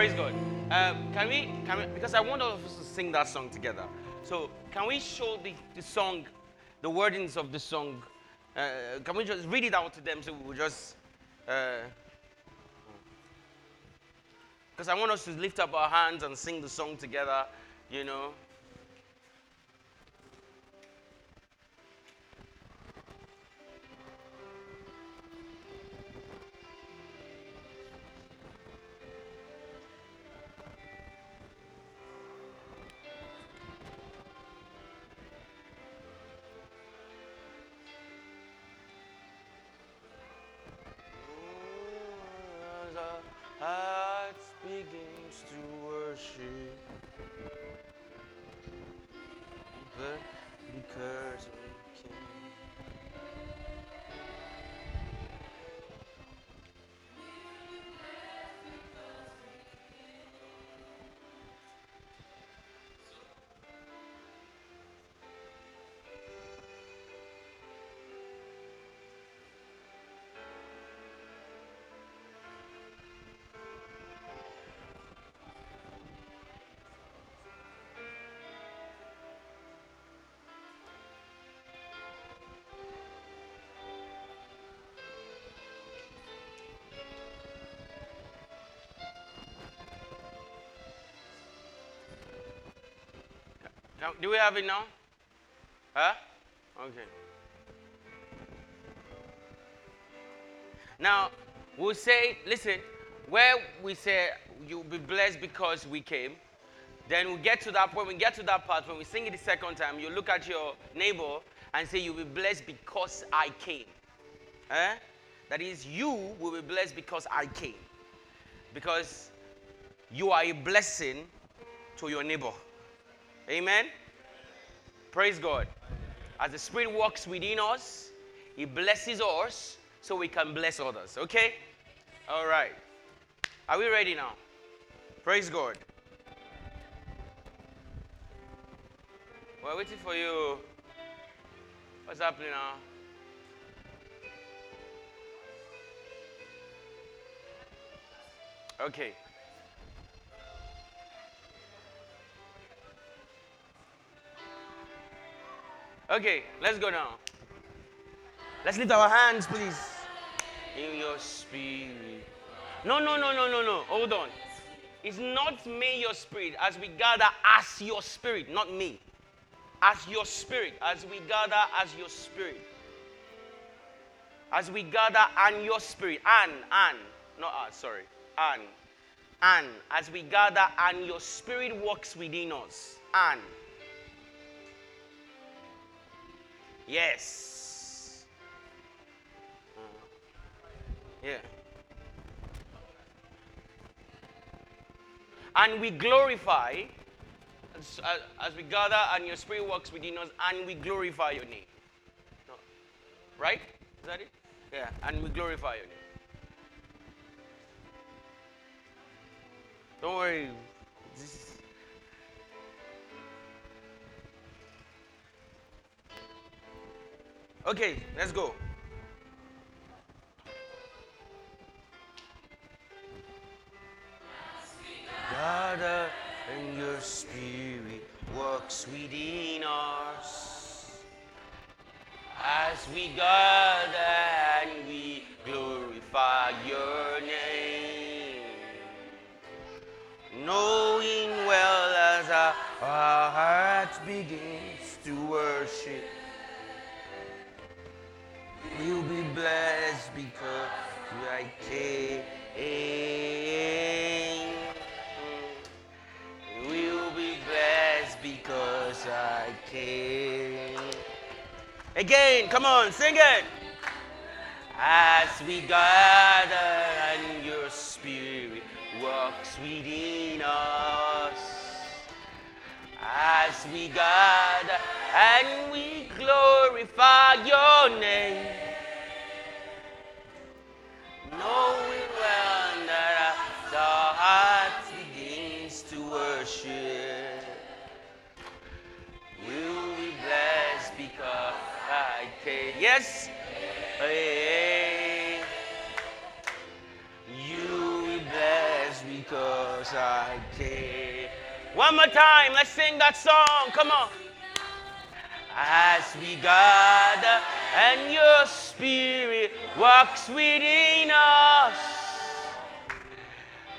Praise God. Um, can we, can we, because I want all of us to sing that song together. So, can we show the, the song, the wordings of the song? Uh, can we just read it out to them so we will just. Because uh, I want us to lift up our hands and sing the song together, you know. Now, do we have it now? Huh? Okay. Now, we'll say, listen, where we say you'll be blessed because we came, then we get to that point, we get to that part, when we sing it the second time, you look at your neighbor and say, You'll be blessed because I came. Eh? That is, you will be blessed because I came. Because you are a blessing to your neighbor. Amen. Praise God. As the Spirit works within us, He blesses us so we can bless others. Okay? All right. Are we ready now? Praise God. We're waiting for you. What's happening now? Okay. Okay, let's go now. Let's lift our hands, please. In your spirit. No, no, no, no, no, no. Hold on. It's not me, your spirit, as we gather as your spirit, not me. As your spirit, as we gather as your spirit. As we gather and your spirit. And, and, not us, sorry. And, and, as we gather and your spirit works within us. And. Yes. Yeah. And we glorify, as, as, we gather and your spirit works within us, and we glorify your name. No. Right? Is that it? Yeah, and we glorify your name. Don't worry. This Okay, let's go. Gather and your spirit works within us. As we gather and we glorify your name. Knowing well as our, our hearts begins to worship We'll be blessed because I came. We'll be blessed because I came. Again, come on, sing it. As we gather and your spirit works within us. As we gather and we glorify your name knowing well that our heart begins to worship. You'll be blessed because I came. Yes? Hey. You'll be blessed because I came. One more time, let's sing that song. Come on. As we gather and your spirit walks within us.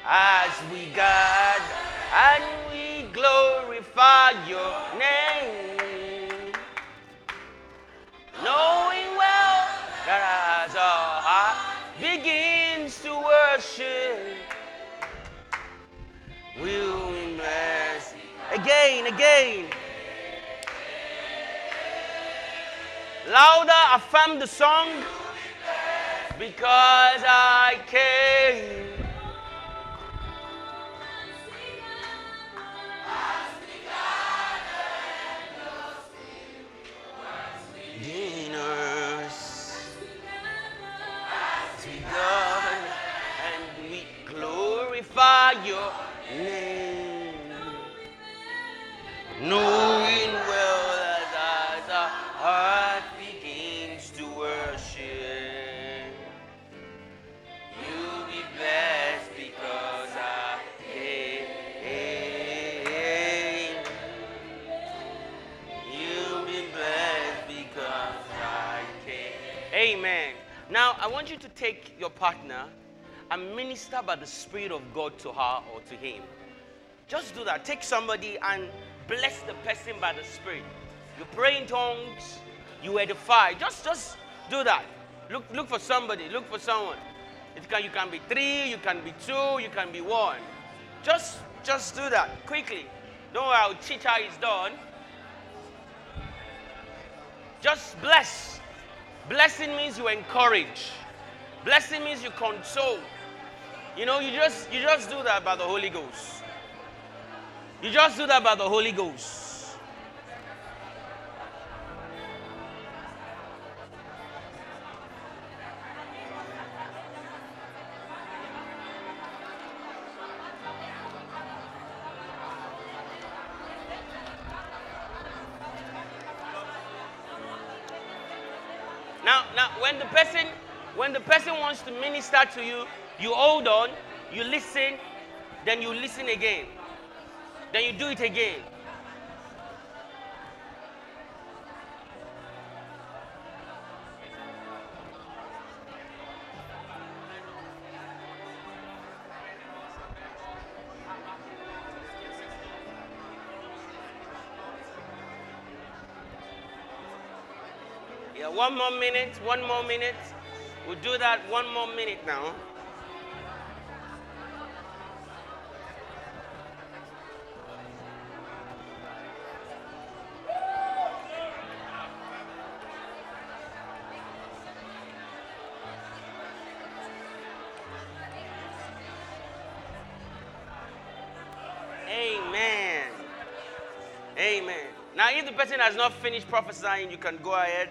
As we gather and we glorify your name. Knowing well that as our heart begins to worship, we'll be blessed. Again, again. Louder, affirm the song. Because I came. Your name. Knowing I want you to take your partner and minister by the Spirit of God to her or to him. Just do that. Take somebody and bless the person by the Spirit. You pray in tongues, you edify. Just, just do that. Look, look for somebody. Look for someone. It can, you can be three, you can be two, you can be one. Just, just do that quickly. Don't worry, I'll done. Just bless. Blessing means you encourage. Blessing means you console. You know, you just you just do that by the Holy Ghost. You just do that by the Holy Ghost. Minister to you, you hold on, you listen, then you listen again, then you do it again. Yeah, one more minute, one more minute. We'll do that one more minute now. Amen. Amen. Now, if the person has not finished prophesying, you can go ahead.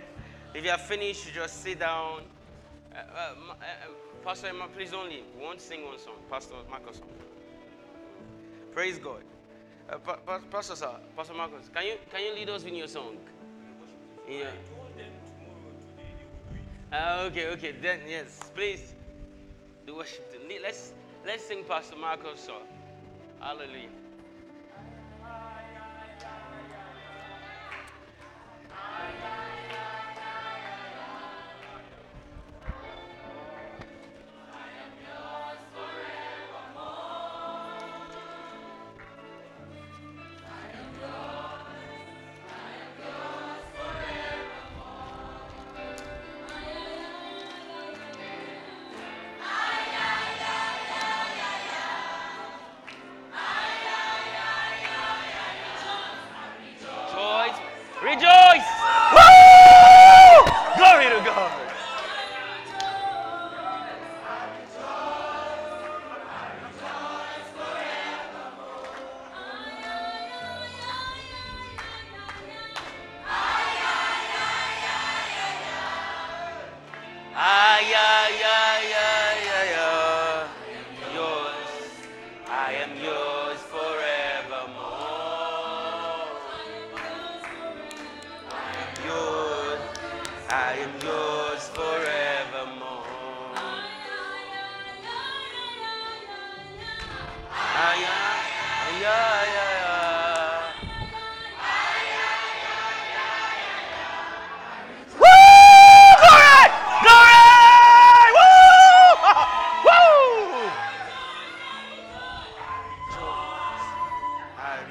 If you are finished, you just sit down. Uh, uh, uh, Pastor Emma, please don't leave. We want to sing one song. Pastor Marcus. Praise God. Uh, pa- pa- Pastor, sir, Pastor Marcus, can you can you lead us in your song? Yeah. Uh, okay, okay. Then yes, please. The worship. Let's let's sing Pastor Marcus' song. Hallelujah.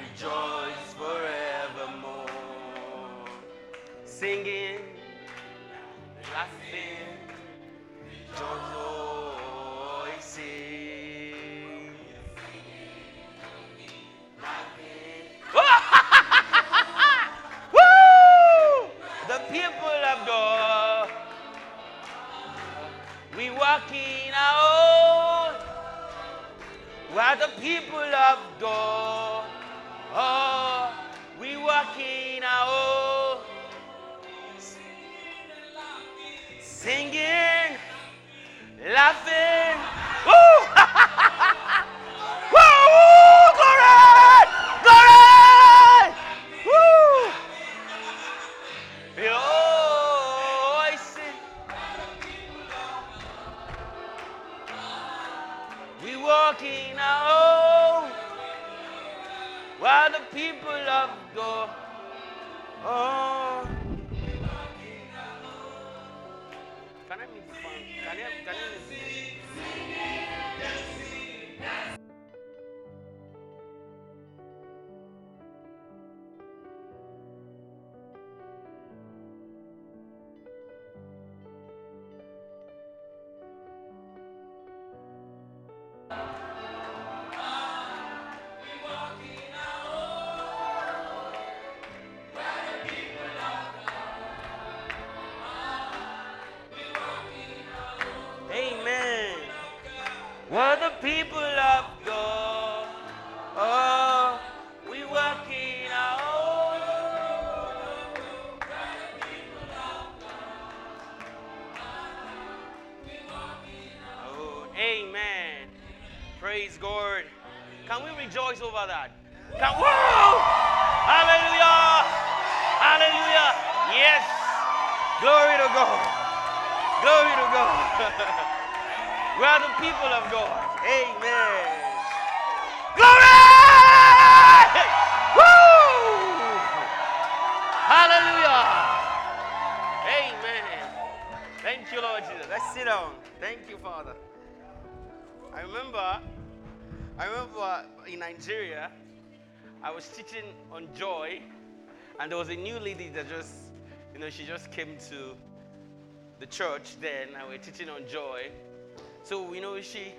rejoice forevermore. Singing, laughing, rejoice. A new lady that just, you know, she just came to the church then and we are teaching on joy. So, you know, she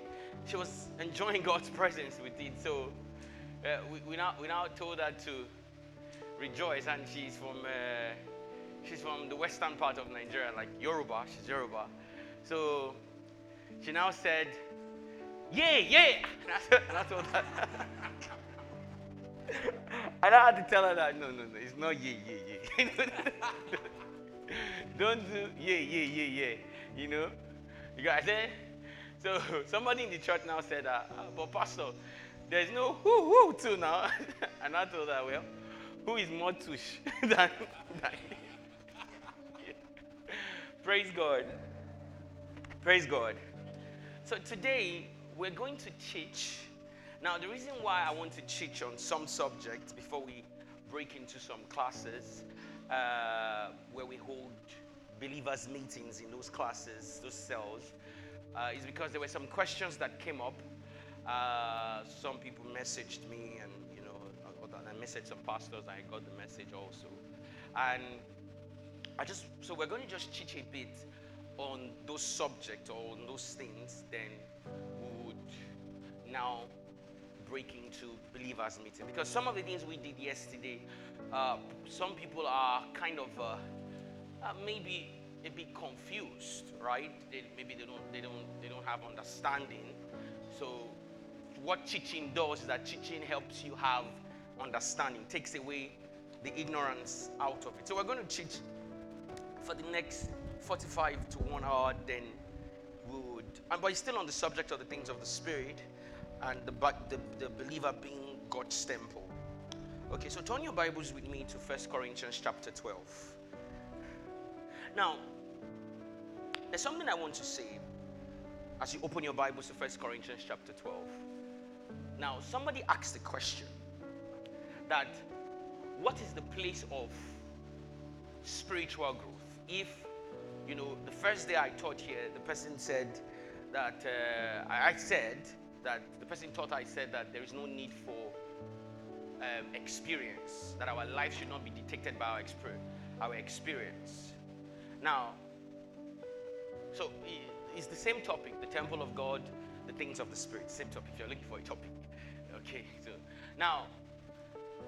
she was enjoying God's presence with it. So uh, we, we, now, we now told her to rejoice and she's from uh, she's from the western part of Nigeria, like Yoruba. She's Yoruba. So she now said, yeah, yeah. And I told her. and I had to tell her that no, no, no, it's not yeah, yeah, yeah. Don't do yeah, yeah, yeah, yeah. You know? You guys said? So somebody in the church now said, uh, uh, but pastor, there's no who who too now. and I told her, well, who is more tush than, than Praise God. Praise God. So today we're going to teach. Now the reason why I want to teach on some subjects before we break into some classes uh, where we hold believers meetings in those classes, those cells, uh, is because there were some questions that came up. Uh, some people messaged me, and you know, I messaged some pastors, I got the message also. And I just so we're going to just teach a bit on those subjects or on those things. Then we would now break to believers meeting because some of the things we did yesterday, uh, some people are kind of uh, uh, maybe a bit confused, right? They, maybe they don't, they don't, they don't have understanding. So, what teaching does is that teaching helps you have understanding, takes away the ignorance out of it. So, we're going to teach for the next 45 to one hour. Then we would, and but it's still on the subject of the things of the spirit and the, the, the believer being God's temple. Okay, so turn your Bibles with me to First Corinthians chapter 12. Now, there's something I want to say as you open your Bibles to First Corinthians chapter 12. Now, somebody asked the question that what is the place of spiritual growth? If, you know, the first day I taught here, the person said that, uh, I said that, the person thought I said that there is no need for um, experience, that our life should not be detected by our, exper- our experience. Now, so it's the same topic the temple of God, the things of the Spirit. Same topic if you're looking for a topic. Okay, so now,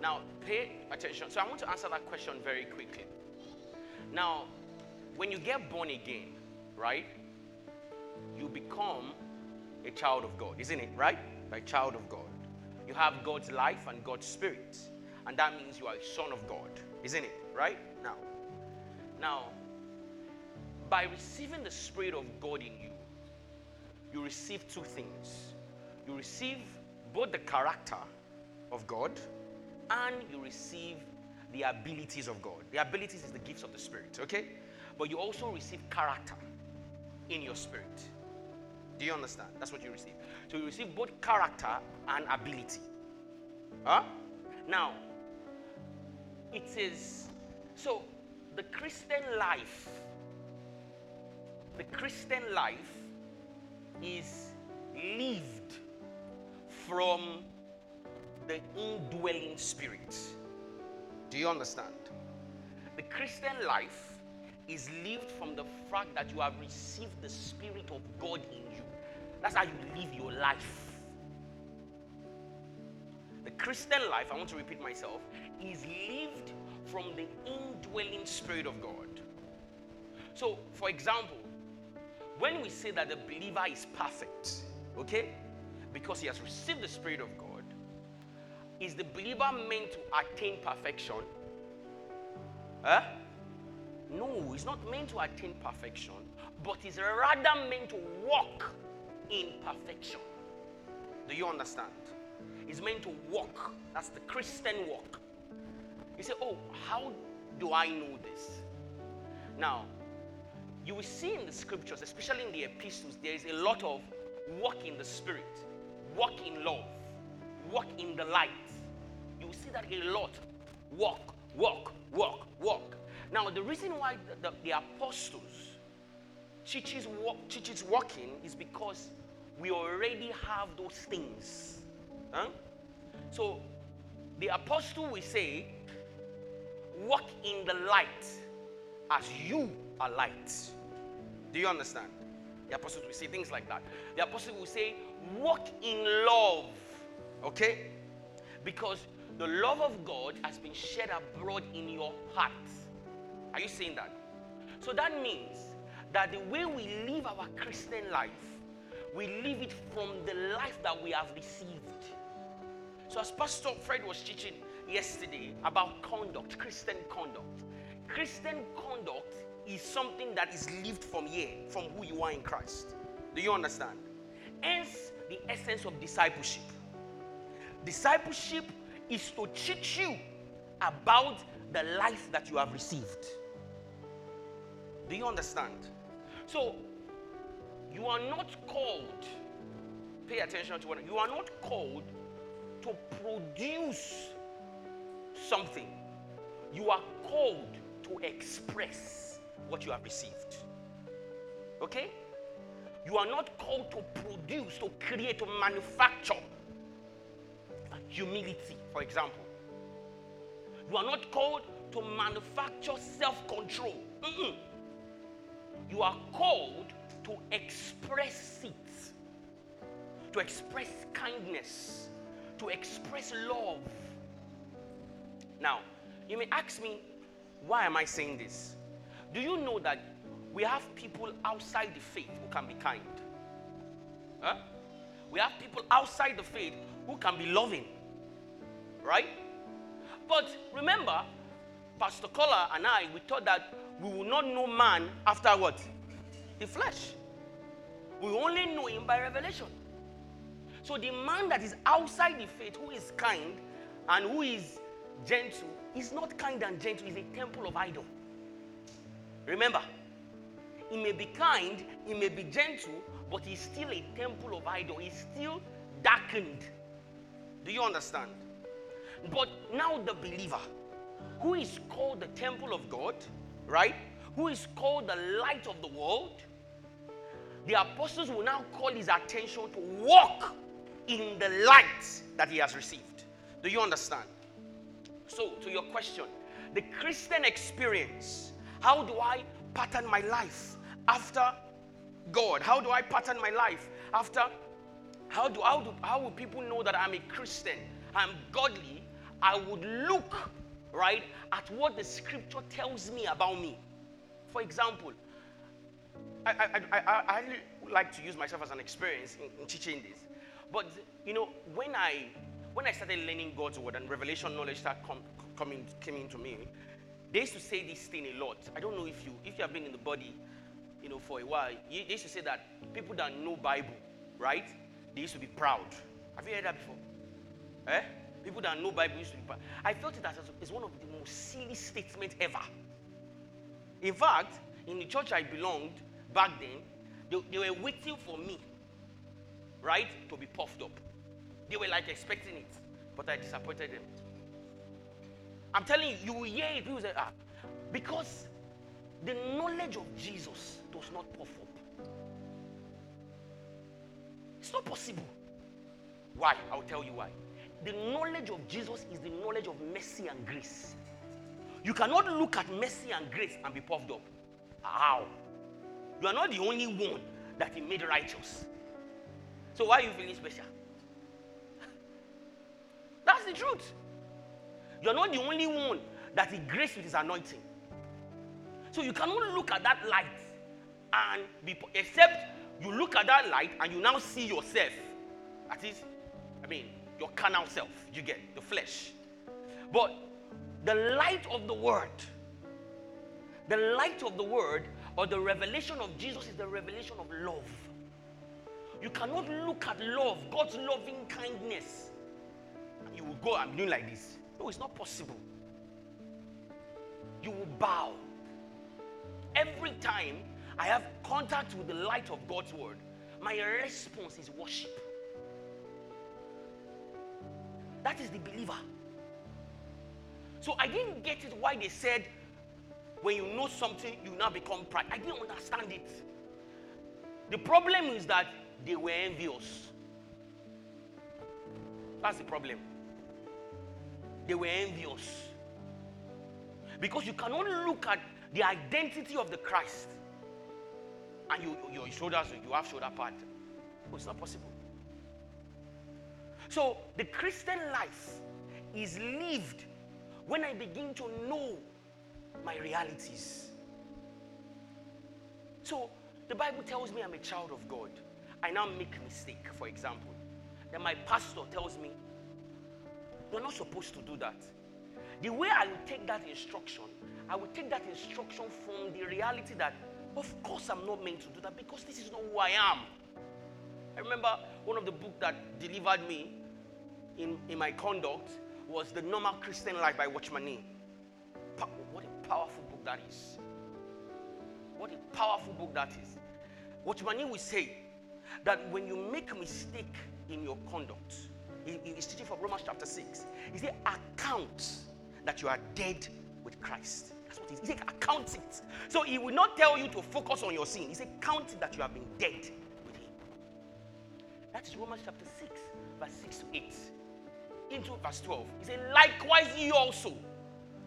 now pay attention. So I want to answer that question very quickly. Now, when you get born again, right? you become a child of God, isn't it? Right? A child of God. You have God's life and God's spirit. And that means you are a son of God, isn't it? Right? Now, now, by receiving the Spirit of God in you, you receive two things. You receive both the character of God and you receive the abilities of God. The abilities is the gifts of the Spirit, okay? But you also receive character in your spirit. Do you understand? That's what you receive. So you receive both character and ability. Huh? Now, it is so the Christian life, the Christian life is lived from the indwelling spirit. Do you understand? The Christian life is lived from the fact that you have received the Spirit of God in you. That's how you live your life. The Christian life, I want to repeat myself, is lived from the indwelling Spirit of God. So, for example, when we say that the believer is perfect, okay, because he has received the Spirit of God, is the believer meant to attain perfection? Huh? No, he's not meant to attain perfection, but he's rather meant to walk in perfection. Do you understand? It's meant to walk. That's the Christian walk. You say, Oh, how do I know this? Now, you will see in the scriptures, especially in the epistles, there is a lot of walk in the spirit, walk in love, walk in the light. You will see that a lot. Walk, walk, walk, walk. Now, the reason why the, the, the apostles teaches, teaches walking is because we already have those things. Huh? So, the apostle will say, Walk in the light as you are light. Do you understand? The apostles will say things like that. The apostle will say, Walk in love. Okay? Because the love of God has been shed abroad in your heart. Are you saying that? So that means that the way we live our Christian life, we live it from the life that we have received. So, as Pastor Fred was teaching yesterday about conduct, Christian conduct, Christian conduct is something that is lived from here, from who you are in Christ. Do you understand? Hence, the essence of discipleship. Discipleship is to teach you about the life that you have received. Do you understand? So, you are not called, pay attention to what you are not called to produce something. You are called to express what you have received. Okay? You are not called to produce, to create, to manufacture humility, for example. You are not called to manufacture self control. You are called to express it, to express kindness, to express love. Now, you may ask me, why am I saying this? Do you know that we have people outside the faith who can be kind? Huh? We have people outside the faith who can be loving. Right? But remember, Pastor Kola and I, we thought that we will not know man after what? The flesh. We only know him by revelation. So the man that is outside the faith, who is kind and who is gentle, is not kind and gentle, he's a temple of idol. Remember, he may be kind, he may be gentle, but he's still a temple of idol. He's still darkened. Do you understand? But now the believer, who is called the temple of God, right? Who is called the light of the world, the apostles will now call his attention to walk in the light that he has received. Do you understand? So, to your question, the Christian experience, how do I pattern my life after God? How do I pattern my life after? How do how do how will people know that I'm a Christian? I'm godly. I would look right at what the Scripture tells me about me. For example, I, I, I, I, like to use myself as an experience in, in teaching this. But you know, when I when I started learning God's word and revelation knowledge started com, coming came into me, they used to say this thing a lot. I don't know if you if you have been in the body, you know, for a while. They used to say that people that know Bible, right? They used to be proud. Have you heard that before? Eh? People that know Bible used to be proud. I felt it as it's one of the most silly statements ever. In fact, in the church I belonged back then, they, they were waiting for me, right, to be puffed up. They were like expecting it, but I disappointed them. I'm telling you, you will hear it. People say, ah, because the knowledge of Jesus does not puff up. It's not possible. Why? I'll tell you why. The knowledge of Jesus is the knowledge of mercy and grace. You cannot look at mercy and grace and be puffed up. How? You are not the only one that He made righteous. So why are you feeling special? That's the truth. You're not the only one that He graced with His anointing. So you cannot look at that light and be, except you look at that light and you now see yourself. That is, I mean, your carnal self. You get the flesh. But the light of the word, the light of the word or the revelation of Jesus is the revelation of love. You cannot look at love, God's loving kindness, and you will go, I'm doing like this. No, it's not possible. You will bow. Every time I have contact with the light of God's word, my response is worship. That is the believer. So I didn't get it why they said when you know something, you now become pride. I didn't understand it. The problem is that they were envious. That's the problem. They were envious. Because you cannot look at the identity of the Christ and you, your shoulders, you have shoulder pad. Oh, it's not possible. So the Christian life is lived when I begin to know my realities. So the Bible tells me I'm a child of God. I now make mistake, for example. Then my pastor tells me, You're not supposed to do that. The way I will take that instruction, I will take that instruction from the reality that, of course, I'm not meant to do that because this is not who I am. I remember one of the books that delivered me in, in my conduct was The Normal Christian Life by Watchman Nee What a powerful book that is. What a powerful book that is. Watchman Nee will say that when you make a mistake in your conduct, he, he's teaching from Romans chapter 6. He said, account that you are dead with Christ. That's what he said. Account it. So he will not tell you to focus on your sin. He said, count that you have been dead with him. That is Romans chapter 6, verse 6 to 8. Into verse 12. He said, likewise you also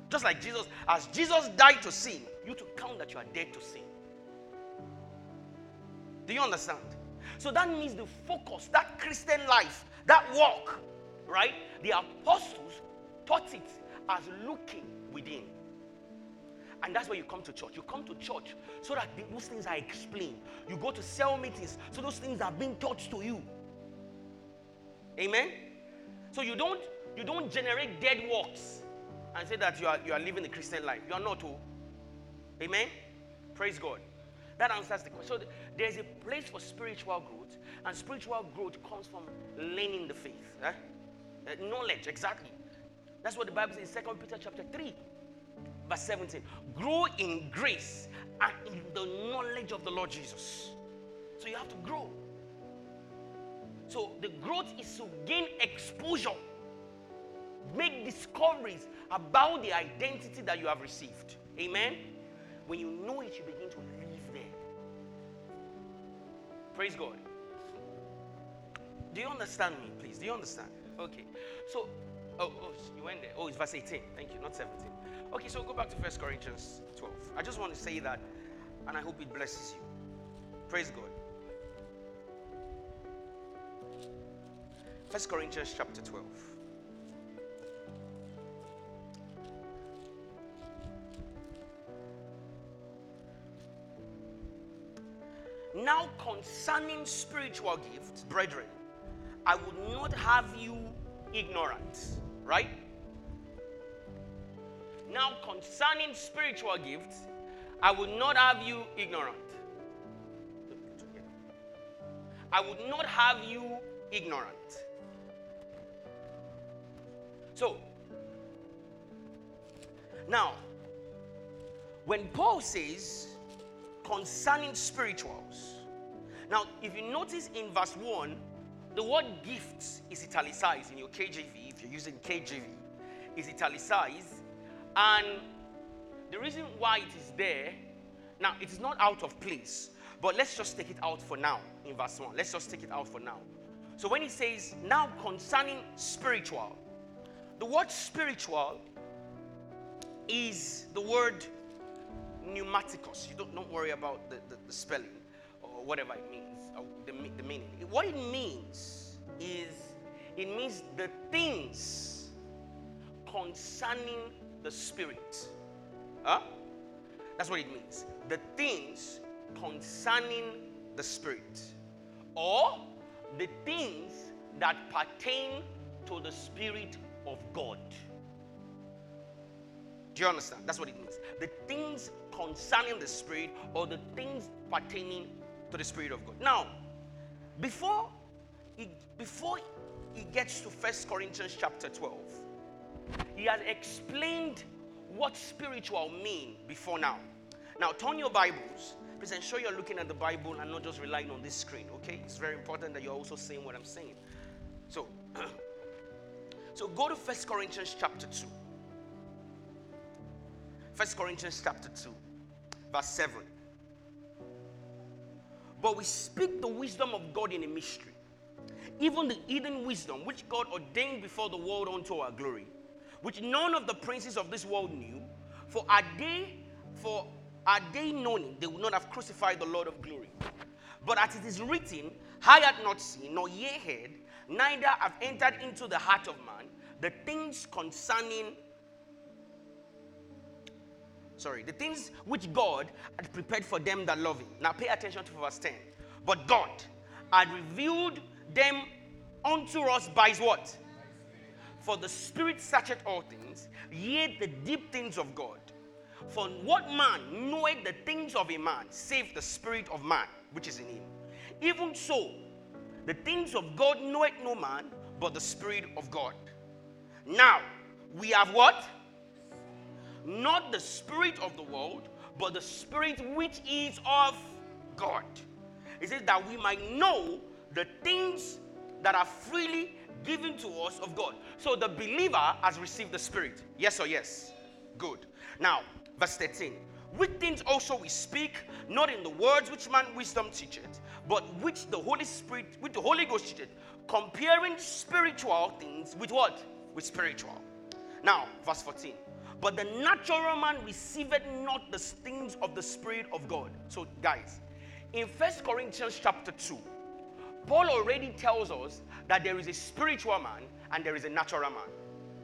just like Jesus, as Jesus died to sin, you to count that you are dead to sin. Do you understand? So that means the focus, that Christian life, that walk, right? The apostles taught it as looking within. And that's why you come to church. You come to church so that those things are explained. You go to cell meetings so those things are being taught to you. Amen. So you don't you don't generate dead works and say that you are, you are living the Christian life. You are not. Oh. Amen? Praise God. That answers the question. So there's a place for spiritual growth, and spiritual growth comes from learning the faith. Eh? Uh, knowledge, exactly. That's what the Bible says in 2 Peter chapter 3, verse 17. Grow in grace and in the knowledge of the Lord Jesus. So you have to grow. So the growth is to gain exposure make discoveries about the identity that you have received. Amen. When you know it, you begin to live there. Praise God. Do you understand me, please? Do you understand? Okay. So, oh, oh, you went there. Oh, it's verse 18. Thank you, not 17. Okay, so go back to First Corinthians 12. I just want to say that, and I hope it blesses you. Praise God. First Corinthians chapter 12. Now Now, concerning spiritual gifts, brethren, I would not have you ignorant. Right? Now, concerning spiritual gifts, I would not have you ignorant. I would not have you ignorant. So, now, when Paul says concerning spirituals, now if you notice in verse 1, the word gifts is italicized in your KJV, if you're using KJV, is italicized. And the reason why it is there, now it is not out of place, but let's just take it out for now in verse 1. Let's just take it out for now. So when he says, now concerning spiritual, the word spiritual is the word pneumaticos. You don't, don't worry about the, the, the spelling or whatever it means, or the, the meaning. What it means is it means the things concerning the spirit. Huh? That's what it means. The things concerning the spirit. Or the things that pertain to the spirit of God. Do you understand? That's what it means. The things concerning the Spirit or the things pertaining to the Spirit of God. Now, before he, before he gets to First Corinthians chapter 12, he has explained what spiritual mean before now. Now, turn your Bibles. Please ensure you're looking at the Bible and not just relying on this screen, okay? It's very important that you're also saying what I'm saying. So, so go to First Corinthians chapter 2. First Corinthians chapter 2, verse 7. But we speak the wisdom of God in a mystery, even the hidden wisdom which God ordained before the world unto our glory, which none of the princes of this world knew. For are they, for are they known, they would not have crucified the Lord of glory. But as it is written, I had not seen, nor ye heard, neither have entered into the heart of man the things concerning sorry, the things which God had prepared for them that love Him. Now pay attention to verse 10. But God had revealed them unto us by His what? For the Spirit searcheth all things, yet the deep things of God. For what man knoweth the things of a man, save the Spirit of man which is in him? Even so, the things of God knoweth no man, but the Spirit of God. Now, we have what? not the spirit of the world, but the spirit which is of God. It says that we might know the things that are freely given to us of God. So the believer has received the spirit. Yes or yes? Good. Now, verse 13. With things also we speak, not in the words which man wisdom teacheth, but which the Holy Spirit, which the Holy Ghost teacheth, comparing spiritual things with what? With spiritual. Now, verse 14. But the natural man receiveth not the things of the Spirit of God. So, guys, in First Corinthians chapter 2, Paul already tells us that there is a spiritual man and there is a natural man.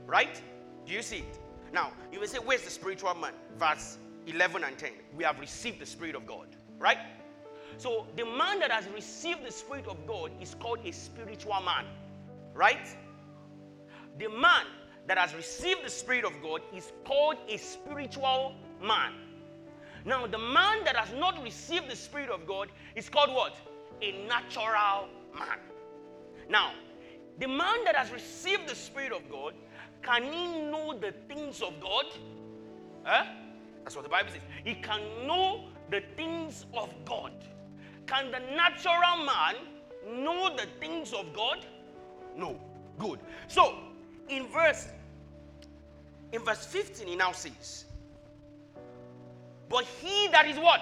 Right? Do you see it? Now, you may say, Where's the spiritual man? Verse 11 and 10. We have received the Spirit of God. Right? So, the man that has received the Spirit of God is called a spiritual man. Right? The man that has received the Spirit of God is called a spiritual man. Now, the man that has not received the Spirit of God is called what? A natural man. Now, the man that has received the Spirit of God, can he know the things of God? Huh? That's what the Bible says. He can know the things of God. Can the natural man know the things of God? No. Good. So, in verse in verse 15 he now says but he that is what?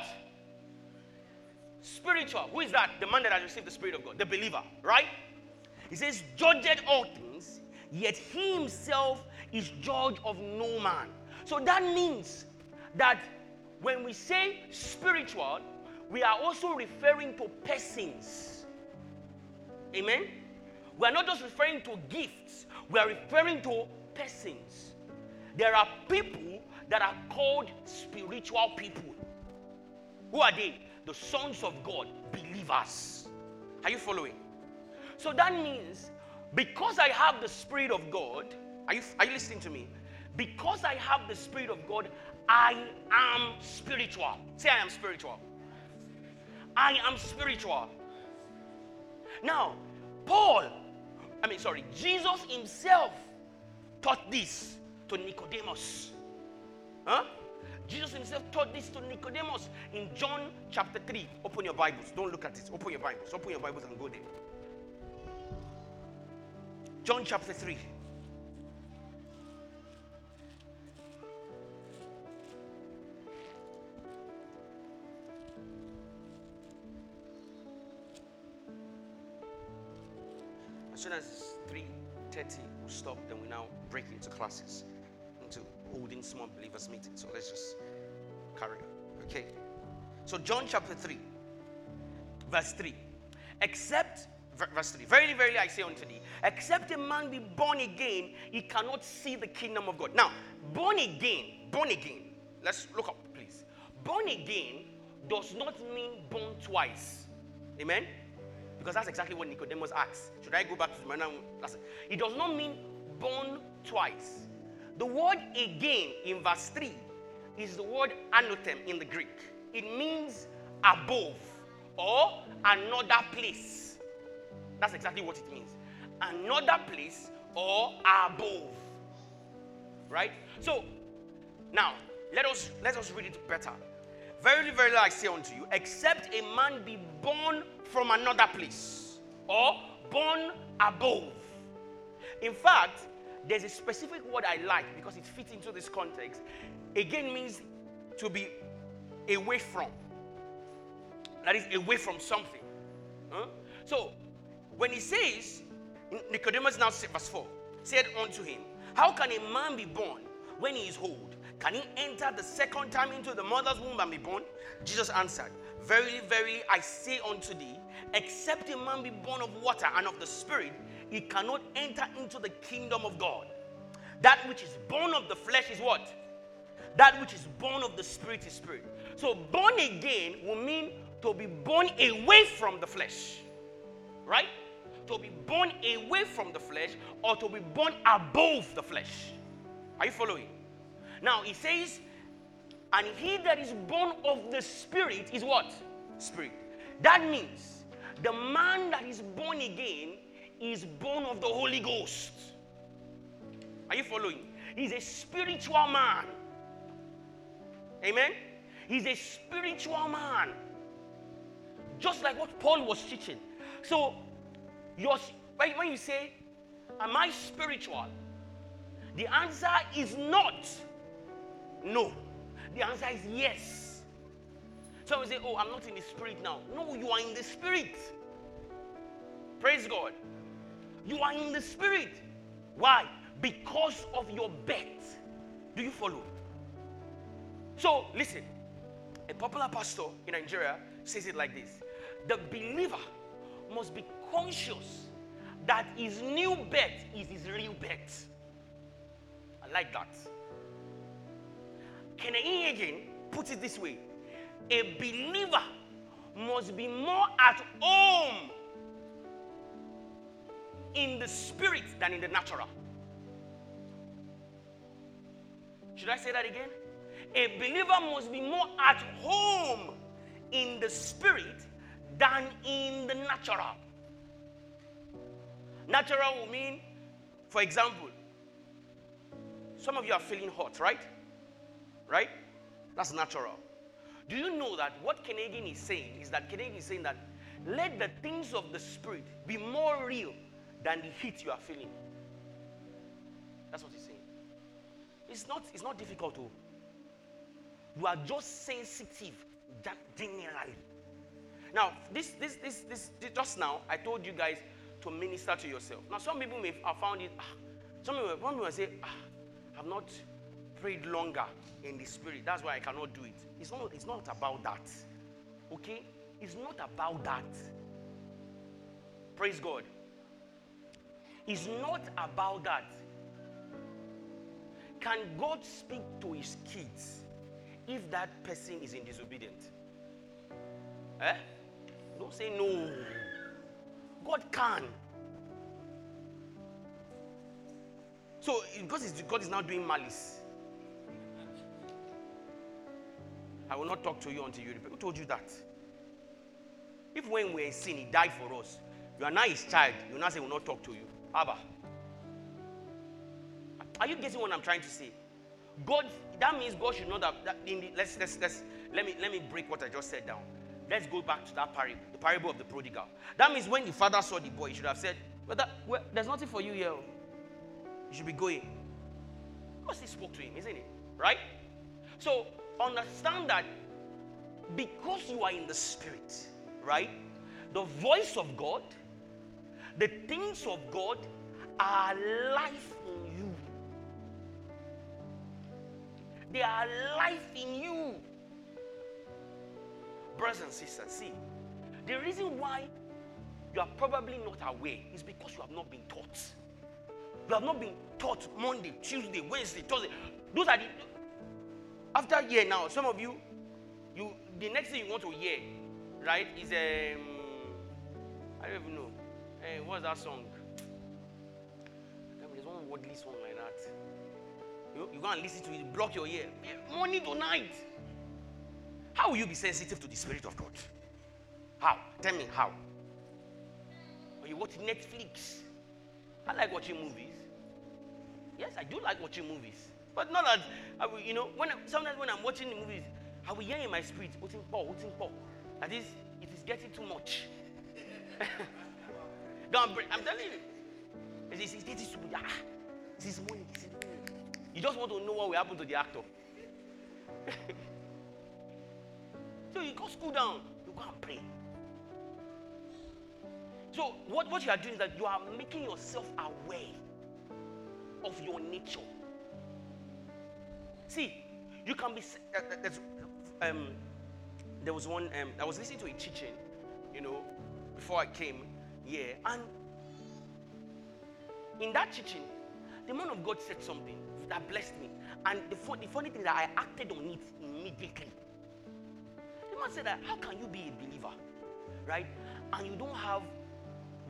Spiritual. Who is that? The man that has received the spirit of god the believer right? He says judged all things yet he himself is judge of no man. So that means that when we say spiritual we are also referring to persons. Amen? We are not just referring to gifts, we are referring to persons. There are people that are called spiritual people. Who are they? the sons of God, believers. Are you following? So that means because I have the Spirit of God, are you, are you listening to me? Because I have the Spirit of God, I am spiritual. Say, I am spiritual. I am spiritual. Now, Paul, I mean, sorry, Jesus himself taught this to Nicodemus. Huh? Jesus himself taught this to Nicodemus in John chapter 3. Open your Bibles. Don't look at this. Open your Bibles. Open your Bibles and go there. John chapter 3. Soon as it's 3.30, we'll stop. Then we now break into classes, into holding small believers meeting. So let's just carry on. Okay. So John chapter 3, verse 3. Except, verse 3, verily, verily, I say unto thee, except a man be born again, he cannot see the kingdom of God. Now, born again, born again, let's look up, please. Born again does not mean born twice. Amen? Because that's exactly what Nicodemus asked. Should I go back to the man? It does not mean born twice. The word again in verse 3 is the word anothen in the Greek. It means above or another place. That's exactly what it means. Another place or above. Right? So now let us let us read it better. Verily, verily, I say unto you, except a man be born from another place or born above. In fact, there's a specific word I like because it fits into this context. Again, means to be away from. That is, away from something. Huh? So, when he says, Nicodemus now, says, verse 4, said unto him, How can a man be born when he is old? Can he enter the second time into the mother's womb and be born? Jesus answered, Verily, verily, I say unto thee, except a man be born of water and of the Spirit, he cannot enter into the kingdom of God. That which is born of the flesh is what? That which is born of the Spirit is Spirit. So, born again will mean to be born away from the flesh. Right? To be born away from the flesh or to be born above the flesh. Are you following? Now, he says, and he that is born of the Spirit is what? Spirit. That means the man that is born again is born of the Holy Ghost. Are you following? He's a spiritual man. Amen? He's a spiritual man. Just like what Paul was teaching. So, when you say, Am I spiritual? The answer is not no. The answer is yes. Some say, Oh, I'm not in the spirit now. No, you are in the spirit. Praise God. You are in the spirit. Why? Because of your birth. Do you follow? So, listen. A popular pastor in Nigeria says it like this The believer must be conscious that his new birth is his real birth. I like that. Kenneth Hagin puts it this way a believer must be more at home in the spirit than in the natural. Should I say that again? A believer must be more at home in the spirit than in the natural. Natural will mean, for example, some of you are feeling hot, right? Right? That's natural. Do you know that what Hagin is saying is that Hagin is saying that let the things of the spirit be more real than the heat you are feeling. That's what he's saying. It's not, it's not difficult to. You are just sensitive generally. Now, this, this, this, this, just now, I told you guys to minister to yourself. Now, some people may have found it, ah, some people, some people say, ah, I've not prayed longer in the spirit. That's why I cannot do it. It's not, it's not about that. Okay? It's not about that. Praise God. It's not about that. Can God speak to his kids if that person is in disobedience? Eh? Don't say no. God can. So because God is now doing malice. I will not talk to you until you repent. Who told you that? If when we're in sin, He died for us, you are now His child, you now say, will not talk to you. Abba. Are you getting what I'm trying to say? God, that means God should that, that in the, let's, let's, let's, let me, let me break what I just said down. Let's go back to that parable, the parable of the prodigal. That means when the father saw the boy, he should have said, well, that, well there's nothing for you here. You should be going. Because he spoke to him, isn't it? Right? So understand that because you are in the spirit, right? The voice of God, the things of God are life in you. They are life in you. Brothers and sisters, see, the reason why you are probably not aware is because you have not been taught. You have not been taught Monday, Tuesday, Wednesday, Thursday. Those are the after year now. Some of you, you the next thing you want to hear, right, is um I don't even know. Hey, what's that song? There's one worldly song like that. You, you go and listen to it, block your ear. Morning to night. How will you be sensitive to the Spirit of God? How? Tell me how. When you watch Netflix, I like watching movies. Yes, I do like watching movies. But not that, I will, you know, when sometimes when I'm watching the movies, I will hear in my spirit, what's in Paul, what's in Paul. That is, it is getting too much. Don't break. I'm telling you. It's getting too much. Ah, this is money, this is money. You just want to know what will happen to the actor. so you go school down, you go and pray. So what, what you are doing is that you are making yourself aware of your nature. See, you can be. Uh, uh um, there was one. Um, I was listening to a teaching, you know, before I came here, and in that teaching, the man of God said something that blessed me. And the, the funny thing that I acted on it immediately. The man said that how can you be a believer, right? And you don't have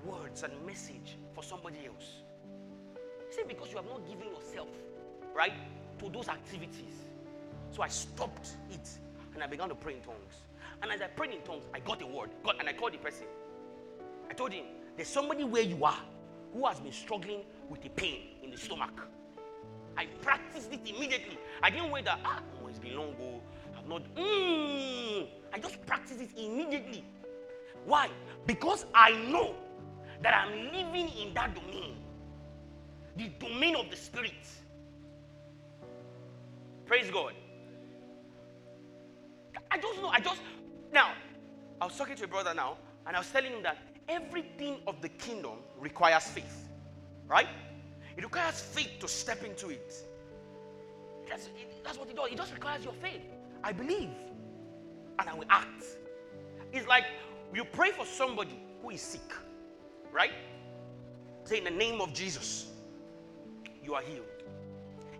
words and message for somebody else. He said because you have not given yourself, right, to those activities. So I stopped it and I began to pray in tongues. And as I prayed in tongues, I got a word. God, and I called the person. I told him, there's somebody where you are who has been struggling with a pain in the stomach. I practiced it immediately. I didn't wait that, ah, oh, it's been long ago. I've not, mm. I just practiced it immediately. Why? Because I know that I'm living in that domain, the domain of the spirit. Praise God. I just know, I just, now, I was talking to a brother now, and I was telling him that everything of the kingdom requires faith, right? It requires faith to step into it. That's, it, that's what it does. It just requires your faith. I believe, and I will act. It's like you pray for somebody who is sick, right? Say, in the name of Jesus, you are healed.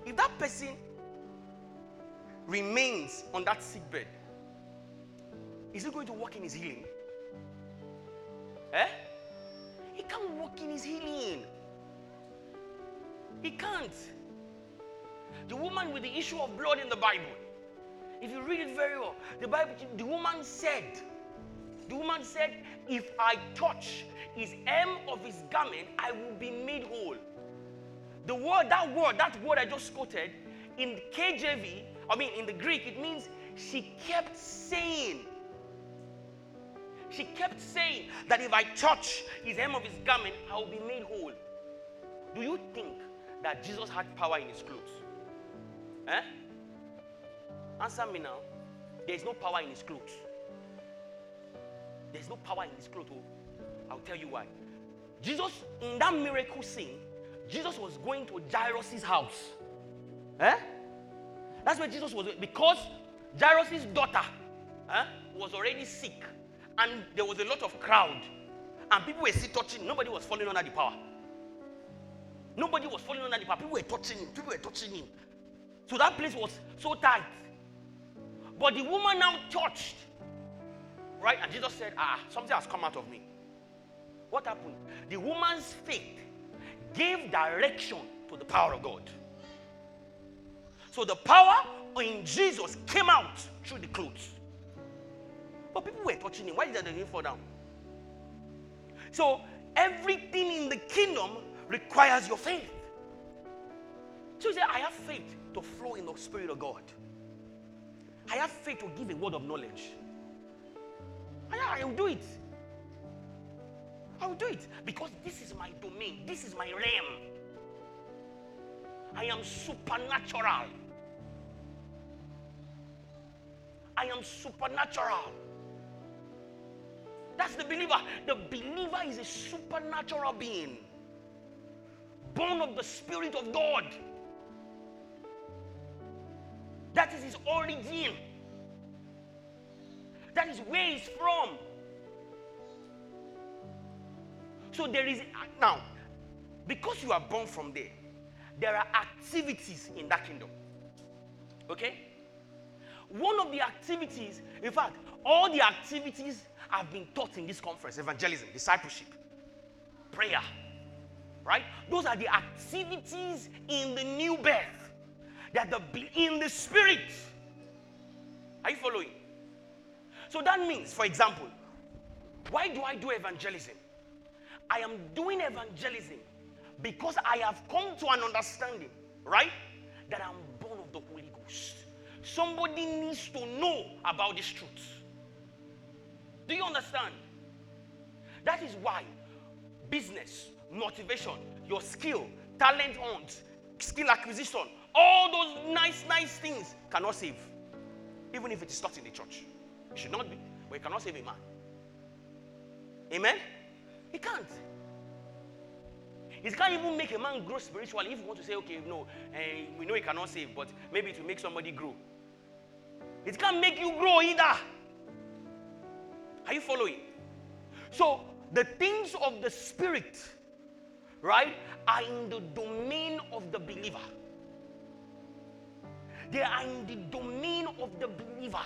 If that person remains on that sick bed, is he going to walk in his healing? Eh? He can't walk in his healing. He can't. The woman with the issue of blood in the Bible, if you read it very well, the Bible, the woman said, the woman said, if I touch his hem of his garment, I will be made whole. The word, that word, that word I just quoted, in KJV, I mean in the Greek, it means she kept saying, she kept saying that if I touch his hem of his garment, I will be made whole. Do you think that Jesus had power in his clothes? Eh? Answer me now. There is no power in his clothes. There's no power in his clothes. Oh, I'll tell you why. Jesus, in that miracle scene, Jesus was going to Jairus' house. Eh? That's where Jesus was because Jairus' daughter eh, was already sick and there was a lot of crowd and people were still touching nobody was falling under the power nobody was falling under the power people were touching him people were touching him so that place was so tight but the woman now touched right? And Jesus said, Ah, something has come out of me. What happened? The woman's faith gave direction to the power of God. So the power in Jesus came out through the clothes. But people were touching him. Why did they fall down? So everything in the kingdom requires your faith. So you say, I have faith to flow in the Spirit of God. I have faith to give a word of knowledge. I, I will do it. I will do it because this is my domain, this is my realm. I am supernatural. I am supernatural. That's the believer. The believer is a supernatural being, born of the Spirit of God. That is his origin. That is where he's from. So there is now, because you are born from there, there are activities in that kingdom. Okay? One of the activities, in fact, all the activities have been taught in this conference evangelism, discipleship, prayer, right? Those are the activities in the new birth that the in the spirit. Are you following? So that means, for example, why do I do evangelism? I am doing evangelism because I have come to an understanding, right? That I'm Somebody needs to know about this truth. Do you understand? That is why business, motivation, your skill, talent hunt, skill acquisition, all those nice, nice things cannot save. Even if it is taught in the church. It should not be, but it cannot save a man. Amen? It can't. It can't even make a man grow spiritually if you want to say, okay, no, uh, we know it cannot save, but maybe will make somebody grow. It can't make you grow either. Are you following? So, the things of the Spirit, right, are in the domain of the believer. They are in the domain of the believer.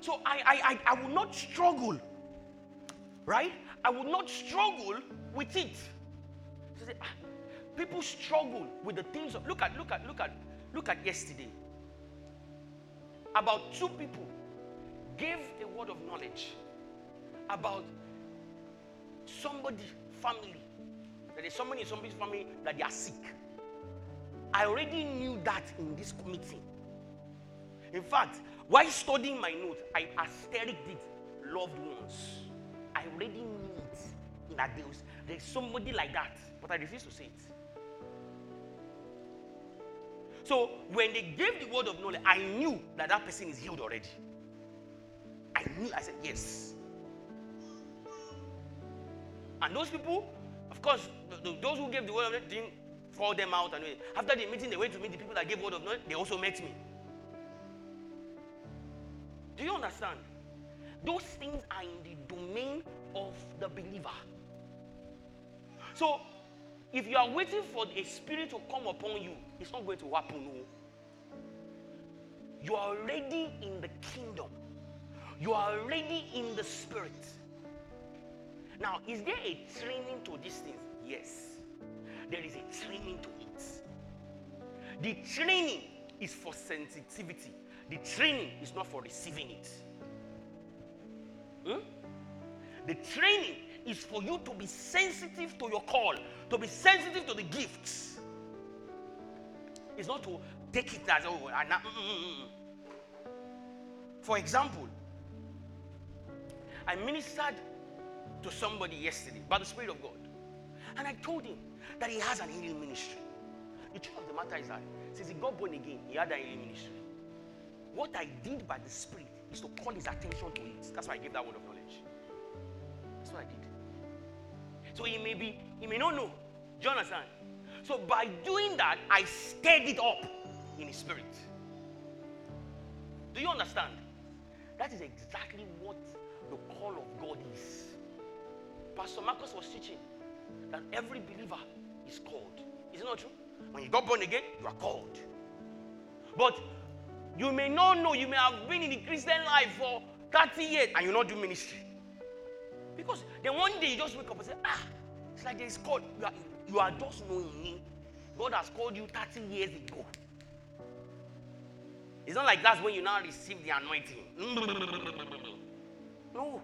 So I, I, I, I will not struggle, right? I will not struggle with it. People struggle with the things of look at look at look at look at yesterday. About two people gave a word of knowledge about somebody family that there's somebody in somebody's family that they are sick. I already knew that in this meeting. In fact, while studying my notes, I asterisk did loved ones. I already knew it in that there's somebody like that, but I refuse to say it. So when they gave the word of knowledge, I knew that that person is healed already. I knew, I said, yes. And those people, of course, those who gave the word of knowledge didn't them out. And after the meeting, they went to meet the people that gave word of knowledge. They also met me. Do you understand? Those things are in the domain of the believer. So, if you are waiting for a spirit to come upon you, it's not going to happen. No. You are already in the kingdom, you are already in the spirit. Now, is there a training to these things? Yes. There is a training to it. The training is for sensitivity. The training is not for receiving it. Hmm? The training is for you to be sensitive to your call, to be sensitive to the gifts. It's not to take it as, oh, I, mm, mm, mm, for example, I ministered to somebody yesterday by the Spirit of God. And I told him that he has an healing ministry. The truth of the matter is that since he got born again, he had an healing ministry. What I did by the Spirit is to call his attention to it. That's why I gave that word of knowledge. That's what I did. So he may be, he may not know. Understand? So by doing that, I stirred it up in his spirit. Do you understand? That is exactly what the call of God is. Pastor Marcus was teaching that every believer is called. Is it not true? When you got born again, you are called. But You may not know, you may have been in the Christian life for 30 years and you not do ministry. Because then one day you just wake up and say, ah, it's like there's called, you are, you are just knowing me. God has called you 30 years ago. It's not like that's when you now receive the anointing. No.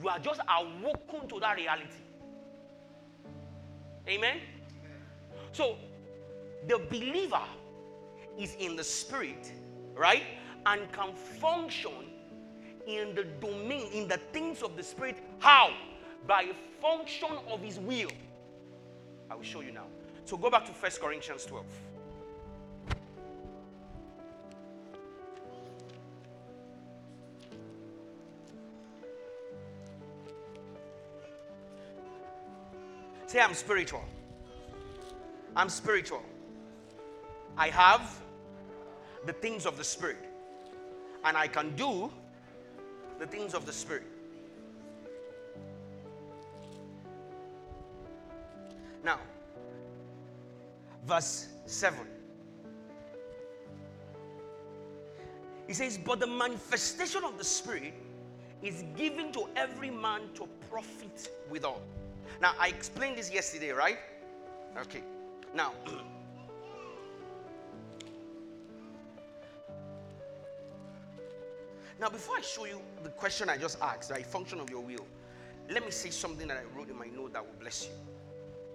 You are just awoken to that reality. Amen? So, the believer is in the spirit, right? And can function in the domain, in the things of the spirit. How? By a function of his will. I will show you now. So go back to First Corinthians 12. Say, I'm spiritual. I'm spiritual. I have the things of the Spirit. And I can do the things of the Spirit. Now, verse 7. He says, But the manifestation of the Spirit is given to every man to profit withal. Now, I explained this yesterday, right? Okay. Now, now before I show you the question I just asked, right, function of your will, let me say something that I wrote in my note that will bless you.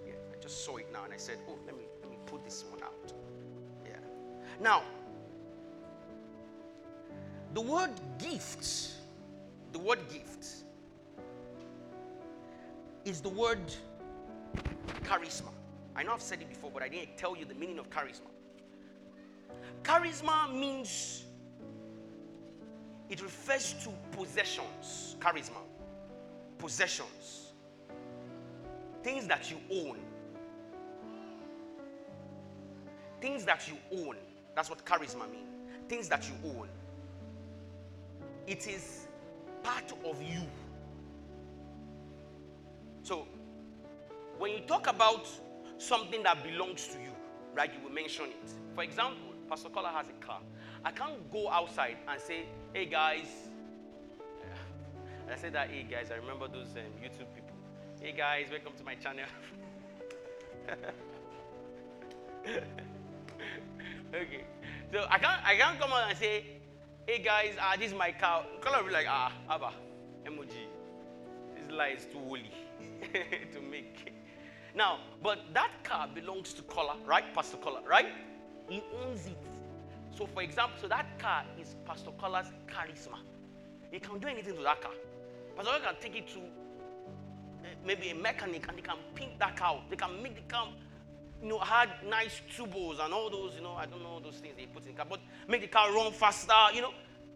Yeah, I just saw it now and I said, oh, let me let me put this one out. Yeah. Now, the word gifts, the word gifts is the word charisma. I know I've said it before, but I didn't tell you the meaning of charisma. Charisma means it refers to possessions. Charisma. Possessions. Things that you own. Things that you own. That's what charisma means. Things that you own. It is part of you. So, when you talk about something that belongs to you, right, you will mention it. For example, Pastor Kola has a car. I can't go outside and say, hey guys, I said that, hey guys, I remember those um, YouTube people. Hey guys, welcome to my channel. okay. So I can't I can't come out and say, hey guys, ah, this is my car. Kola be like, ah, Abba, emoji. This light is too woolly to make. Now, but that car belongs to Kola, right? Pastor Kola, right? He owns it. So, for example, so that car is Pastor Kola's charisma. He can do anything to that car. Pastor Kola can take it to uh, maybe a mechanic and they can paint that car. They can make the car, you know, had nice tubos and all those, you know, I don't know those things they put in the car, but make the car run faster, you know.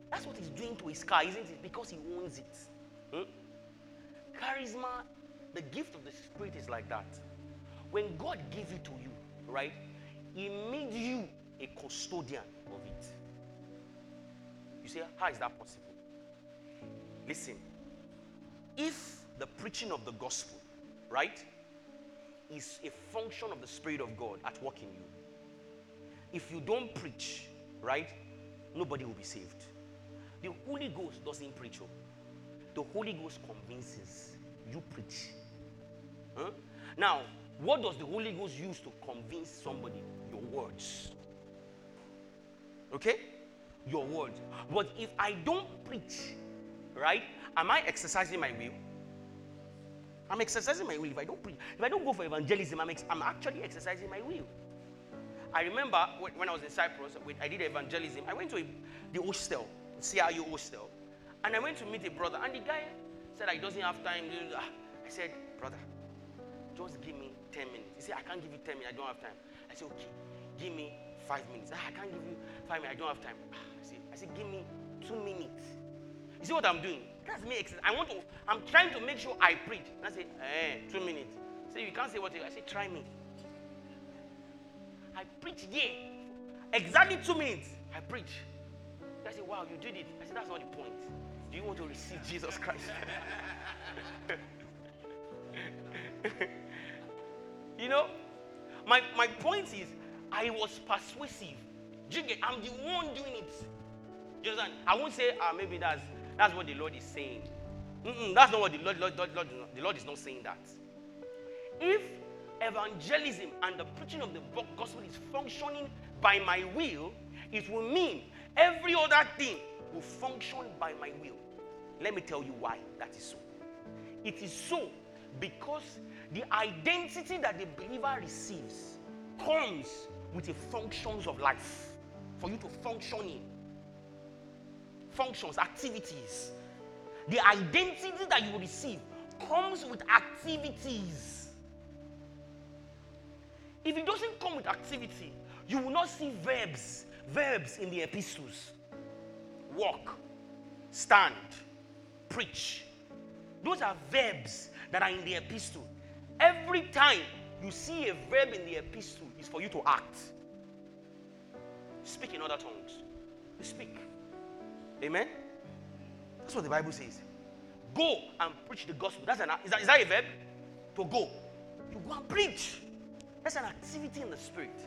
That's what he's doing to his car, isn't it? Because he owns it. Hmm? Charisma the gift of the Spirit is like that. When God gave it to you, right, He made you a custodian. You say, how is that possible? Listen, if the preaching of the gospel, right, is a function of the Spirit of God at work in you, if you don't preach, right, nobody will be saved. The Holy Ghost doesn't preach. Oh. The Holy Ghost convinces. You preach. Huh? Now, what does the Holy Ghost use to convince somebody? Your words. Okay? Your words. But if I don't preach, right? Am I exercising my will? I'm exercising my will if I don't preach. If I don't go for evangelism, I'm, ex- I'm actually exercising my will. I remember when I was in Cyprus, I did evangelism. I went to a, the hostel, CRU hostel, and I went to meet a brother. And the guy said, I doesn't have time. I said, brother, just give me 10 minutes. He said, I can't give you 10 minutes, I don't have time. I said, okay, give me five minutes. Ah, I can't give you five minutes, I don't have time. Ah, I said, I said, give me two minutes. You see what I'm doing? That's me. I want to, I'm trying to make sure I preach. And I say, eh, two minutes. Say, you can't say what you, I say, try me. I preach yeah. Exactly two minutes. I preach. I say, wow, you did it. I said, that's not the point. Do you want to receive Jesus Christ? You know, my, my point is, I was persuasive Do? I'm the one doing it. I won't say, ah, maybe that's that's what the Lord is saying. Mm-mm, that's not what the Lord, Lord, Lord, Lord, the Lord is not saying that. If evangelism and the preaching of the gospel is functioning by my will, it will mean every other thing will function by my will. Let me tell you why that is so. It is so because the identity that the believer receives comes with the functions of life for you to function in. Functions, activities. The identity that you receive comes with activities. If it doesn't come with activity, you will not see verbs, verbs in the epistles. Walk, stand, preach. Those are verbs that are in the epistle. Every time you see a verb in the epistle, is for you to act. Speak in other tongues. You speak. Amen? That's what the Bible says. Go and preach the gospel. That's an is that, is that a verb? To go. You go and preach. That's an activity in the spirit.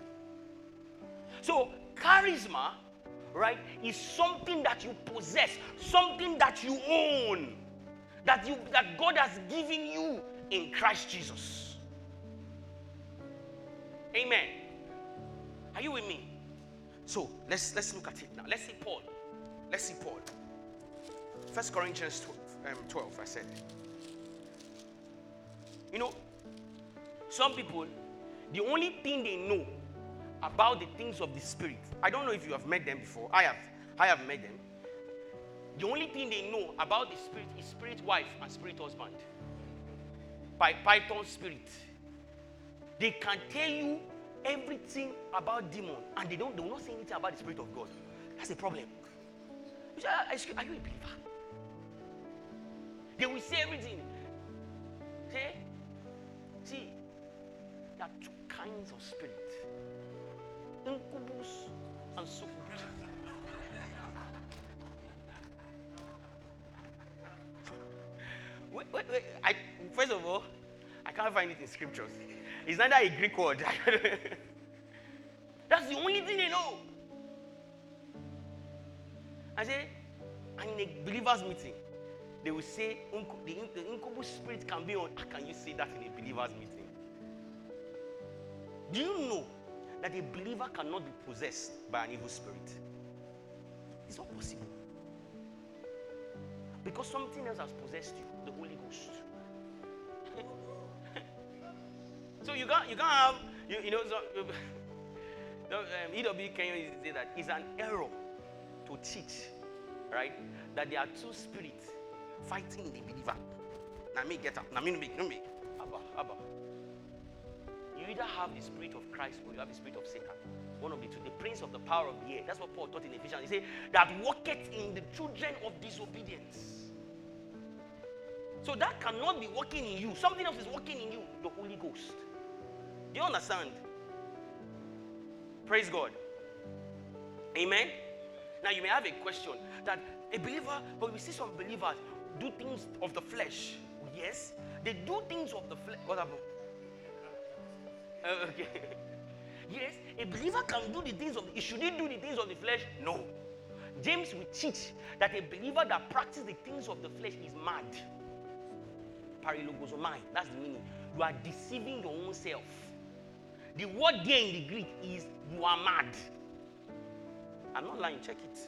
So charisma, right, is something that you possess, something that you own, that you that God has given you in Christ Jesus. Amen. Are you with me? So let's let's look at it now. Let's see Paul. Let's see Paul. First Corinthians 12, um, 12, I said. You know, some people, the only thing they know about the things of the spirit. I don't know if you have met them before. I have. I have met them. The only thing they know about the spirit is spirit wife and spirit husband. By Python spirit. They can tell you everything about demon and they don't they will not say anything about the spirit of God. That's a problem. Ah, are you a believer? They will say everything. Say, see, there are two kinds of spirit incubus and succubus. wait, wait, wait. I, first of all, I can't find it in scriptures. It's neither a Greek word. That's the only thing they know. I say, and in a believers meeting, they will say the, incubus spirit can be on. How can you say that in a believers meeting? Do you know that a believer cannot be possessed by an evil spirit? It's not possible. Because something else has possessed you, the Holy Ghost. so you can't you can't have you, you know so, um, E.W. Kenyon say that it's an error to teach, right? That there are two spirits fighting the believer. Now me get up. Now me no me me. Abba, Abba. You either have the spirit of Christ or you have the spirit of Satan. One of the two. The prince of the power of the air. That's what Paul taught in Ephesians. He said that worketh in the children of disobedience. So that cannot be working in you. Something else is working in you, the Holy Ghost. Do you understand? Praise God. Amen. Now you may have a question that a believer, but we see some believers do things of the flesh. Yes, they do things of the flesh. What happened? Uh, okay. yes, a believer can do the things of. The, should he do the things of the flesh? No. James will teach that a believer that practices the things of the flesh is mad. Paralogizomai. That's the meaning. You are deceiving your own self. The word there in the Greek is you are mad. I'm not lying, check it.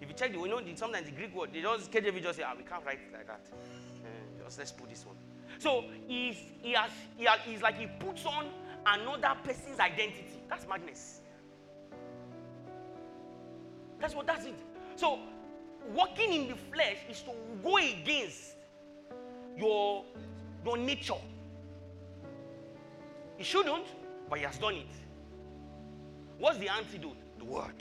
If you check the, you know, sometimes the Greek word, they just, KJV just say, ah, we can't write it like that. Uh, just let's put this one. So he's, he has, he has, he's like he puts on another person's identity. That's madness. That's what that's it. So walking in the flesh is to go against your, your nature. He shouldn't, but he has done it. What's the antidote? The word.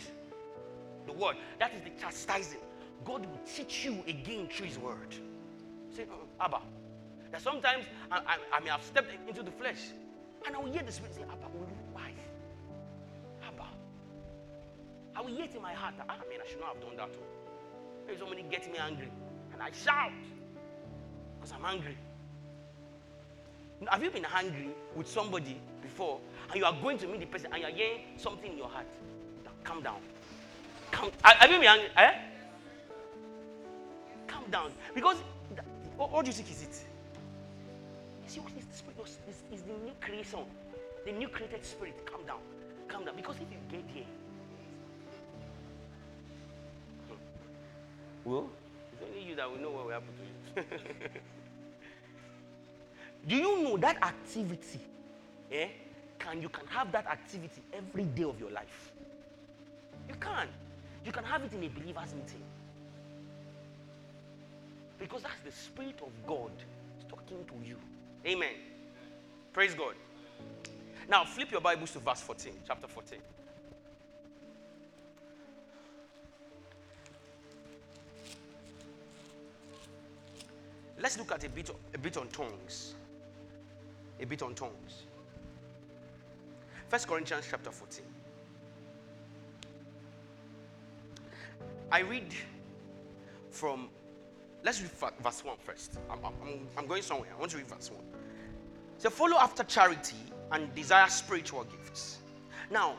The word. That is the chastising. God will teach you again through his word. Say, uh, Abba. That sometimes I, I, I, may have stepped into the flesh and I will hear the spirit say, Abba, will you? Why? Abba. I will hear it in my heart. Ah, man, I should not have done that. Maybe somebody gets me angry and I shout because I'm angry. Have you been angry with somebody before and you are going to meet the person and you're hearing something in your heart? Calm down. Calm. Have you been angry? Eh? Calm down. Because what, what do you think is it? See what is the spirit? Is, is the new creation, the new created spirit. Calm down. Calm down. Because if you get here, well, it's only you that will know what will happen to you. do you know that activity? Eh? Can you can have that activity every day of your life? You can. You can have it in a believer's meeting. Because that's the Spirit of God talking to you. Amen. Praise God. Now flip your Bibles to verse 14, chapter 14. Let's look at a bit, a bit on tongues. A bit on tongues. First Corinthians chapter 14. I read from, let's read verse 1 first. I'm, I'm, I'm going somewhere. I want to read verse 1. So follow after charity and desire spiritual gifts. Now,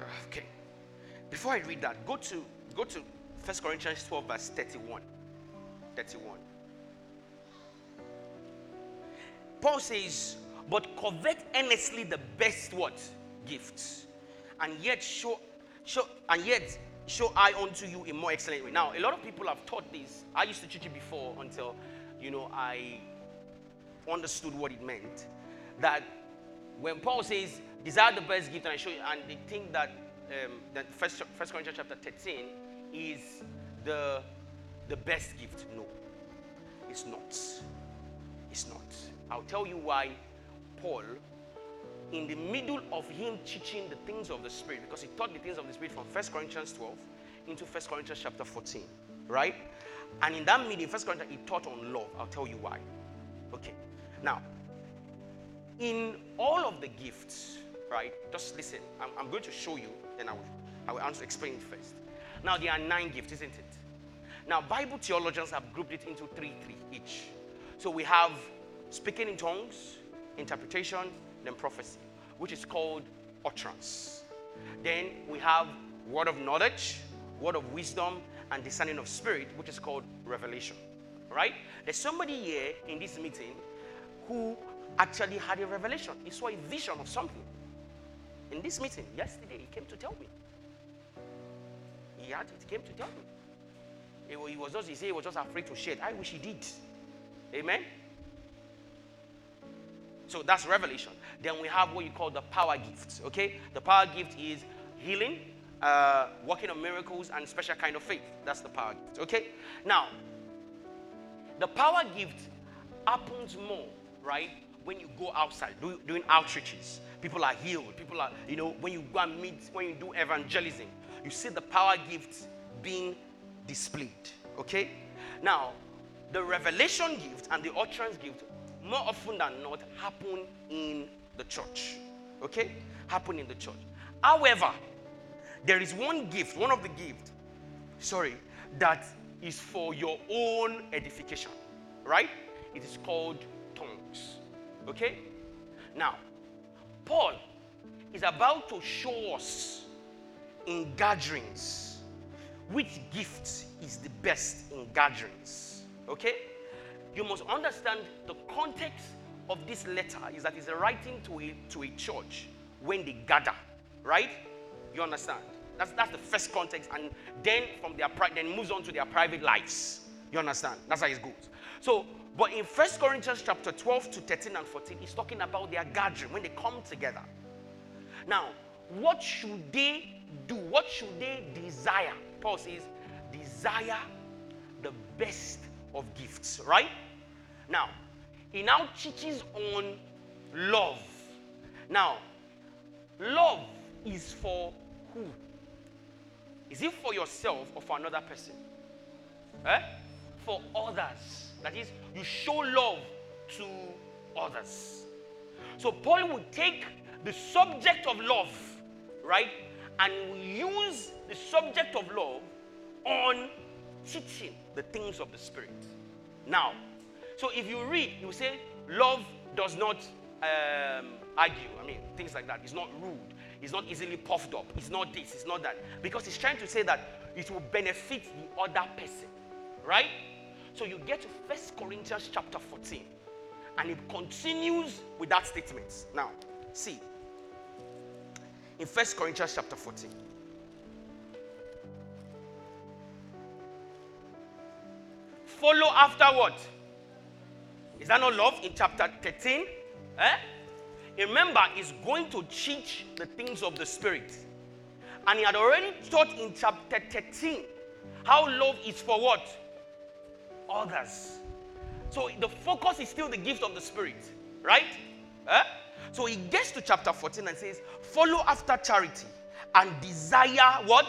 uh, okay. Before I read that, go to go to 1 Corinthians 12, verse 31. 31. Paul says, but covet earnestly the best what? Gifts. And yet show, show and yet show I unto you in more excellent way. Now, a lot of people have taught this. I used to teach it before until, you know, I understood what it meant. That when Paul says, desire the best gift, and I show you, and they think that um, that first, first Corinthians chapter 13 is the the best gift. No, it's not. It's not. I'll tell you why Paul, in the middle of him teaching the things of the Spirit, because he taught the things of the Spirit from 1 Corinthians 12 into 1 Corinthians chapter 14, right? And in that meeting, 1 Corinthians, he taught on love. I'll tell you why. Okay. Now, in all of the gifts, right? Just listen. I'm, I'm going to show you, then I will, I will answer, explain it first. Now, there are nine gifts, isn't it? Now, Bible theologians have grouped it into three, three each. So we have speaking in tongues, interpretation, then prophecy, which is called utterance. Then we have word of knowledge, word of wisdom, and discerning of spirit, which is called revelation. Right? There's somebody here in this meeting who actually had a revelation. He saw a vision of something. In this meeting, yesterday, he came to tell me. He had it, came to tell me. He was just, he said he was just afraid to share it. I wish he did. Amen. So that's revelation. Then we have what you call the power gifts. Okay, the power gift is healing, uh, working on miracles, and special kind of faith. That's the power gift. Okay. Now, the power gift happens more, right? When you go outside do, doing outreaches, people are healed. People are, you know, when you go and meet, when you do evangelism, you see the power gifts being displayed. Okay. Now, the revelation gift and the utterance gift more often than not happen in the church. Okay? Happen in the church. However, there is one gift, one of the gifts, sorry, that is for your own edification. Right? It is called tongues. Okay? Now, Paul is about to show us in gatherings which gift is the best in gatherings. Okay? You must understand the context of this letter is that it's a writing to a, to a church when they gather, right? You understand? That's, that's the first context. And then from their then moves on to their private lives. You understand? That's how it goes. So, but in First Corinthians chapter 12 to 13 and 14, he's talking about their gathering when they come together. Now, what should they do? What should they desire? Paul says, desire the best of gifts, right? Now, he now teaches on love. Now, love is for who? Is it for yourself or for another person? Eh? For others. That is, you show love to others. So Paul would take the subject of love, right, and use the subject of love on teaching the things of the Spirit. Now, so if you read, you say, love does not um, argue. I mean, things like that. It's not rude. It's not easily puffed up. It's not this, it's not that. Because it's trying to say that it will benefit the other person. Right? So you get to First Corinthians chapter 14. And it continues with that statement. Now, see. In First Corinthians chapter 14. Follow after what? Is that not love in chapter 13? Eh? Remember, he's going to teach the things of the Spirit. And he had already taught in chapter 13 how love is for what? Others. So the focus is still the gift of the Spirit, right? Eh? So he gets to chapter 14 and says, Follow after charity and desire what?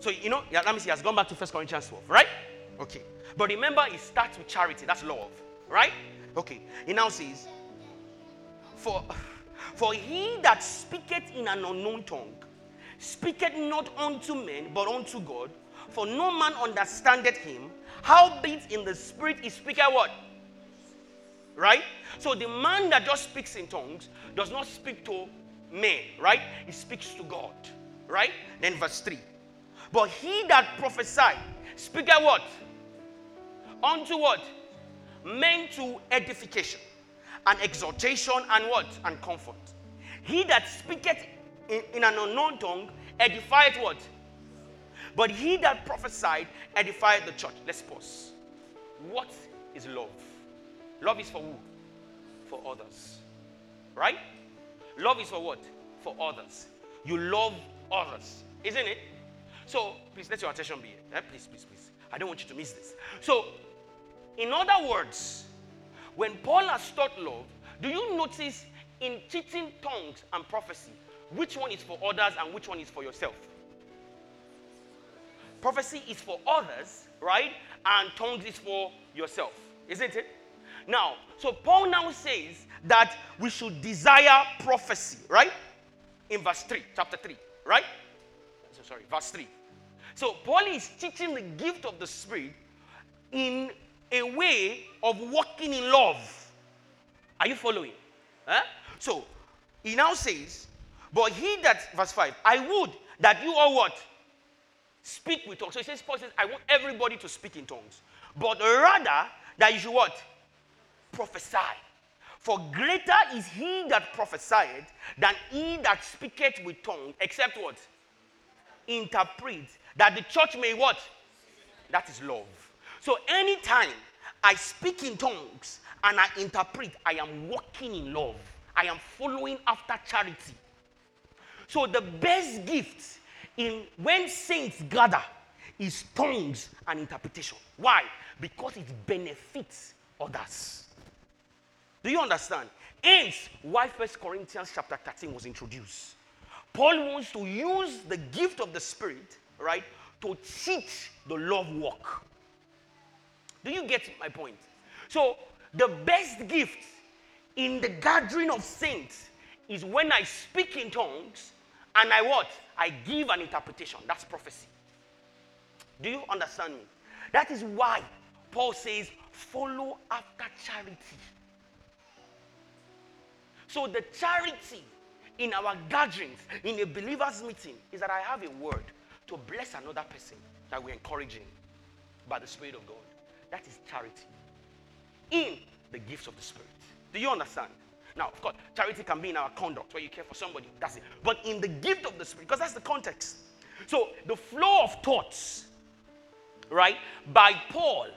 So, you know, let me see, he has gone back to First Corinthians 12, right? Okay. But remember, it starts with charity. That's love, right? Okay. He now says, For, for he that speaketh in an unknown tongue speaketh not unto men, but unto God, for no man understandeth him. Howbeit in the spirit he speaketh what? Right? So the man that just speaks in tongues does not speak to men, right? He speaks to God, right? Then verse 3. But he that prophesied speaketh what? Unto what? Men to edification and exhortation and what? And comfort. He that speaketh in, in an unknown tongue edifieth what? But he that prophesied edified the church. Let's pause. What is love? Love is for who? For others. Right? Love is for what? For others. You love others. Isn't it? So, please let your attention be here. Eh? Please, please, please. I don't want you to miss this. So, in other words, when Paul has taught love, do you notice in teaching tongues and prophecy, which one is for others and which one is for yourself? Prophecy is for others, right? And tongues is for yourself, isn't it? Now, so Paul now says that we should desire prophecy, right? In verse 3, chapter 3, right? So sorry, verse 3. So Paul is teaching the gift of the Spirit in a way of walking in love. Are you following? Huh? So he now says, But he that, verse 5, I would that you all what? Speak with tongues. So he says, Paul says, I want everybody to speak in tongues. But rather that you should what? Prophesy. For greater is he that prophesied than he that speaketh with tongue, except what? Interpret. That the church may what? That is love. So anytime I speak in tongues and I interpret, I am walking in love. I am following after charity. So the best gift in when saints gather is tongues and interpretation. Why? Because it benefits others. Do you understand? Hence, why First Corinthians chapter 13 was introduced. Paul wants to use the gift of the Spirit, right, to teach the love walk. Do you get my point? So, the best gift in the gathering of saints is when I speak in tongues and I what? I give an interpretation. That's prophecy. Do you understand me? That is why Paul says, follow after charity. So the charity in our gatherings, in a believer's meeting, is that I have a word to bless another person that we're encouraging by the Spirit of God. That is charity in the gifts of the Spirit. Do you understand? Now, of course, charity can be in our conduct where you care for somebody. That's it. But in the gift of the Spirit, because that's the context. So the flow of thoughts, right, by Paul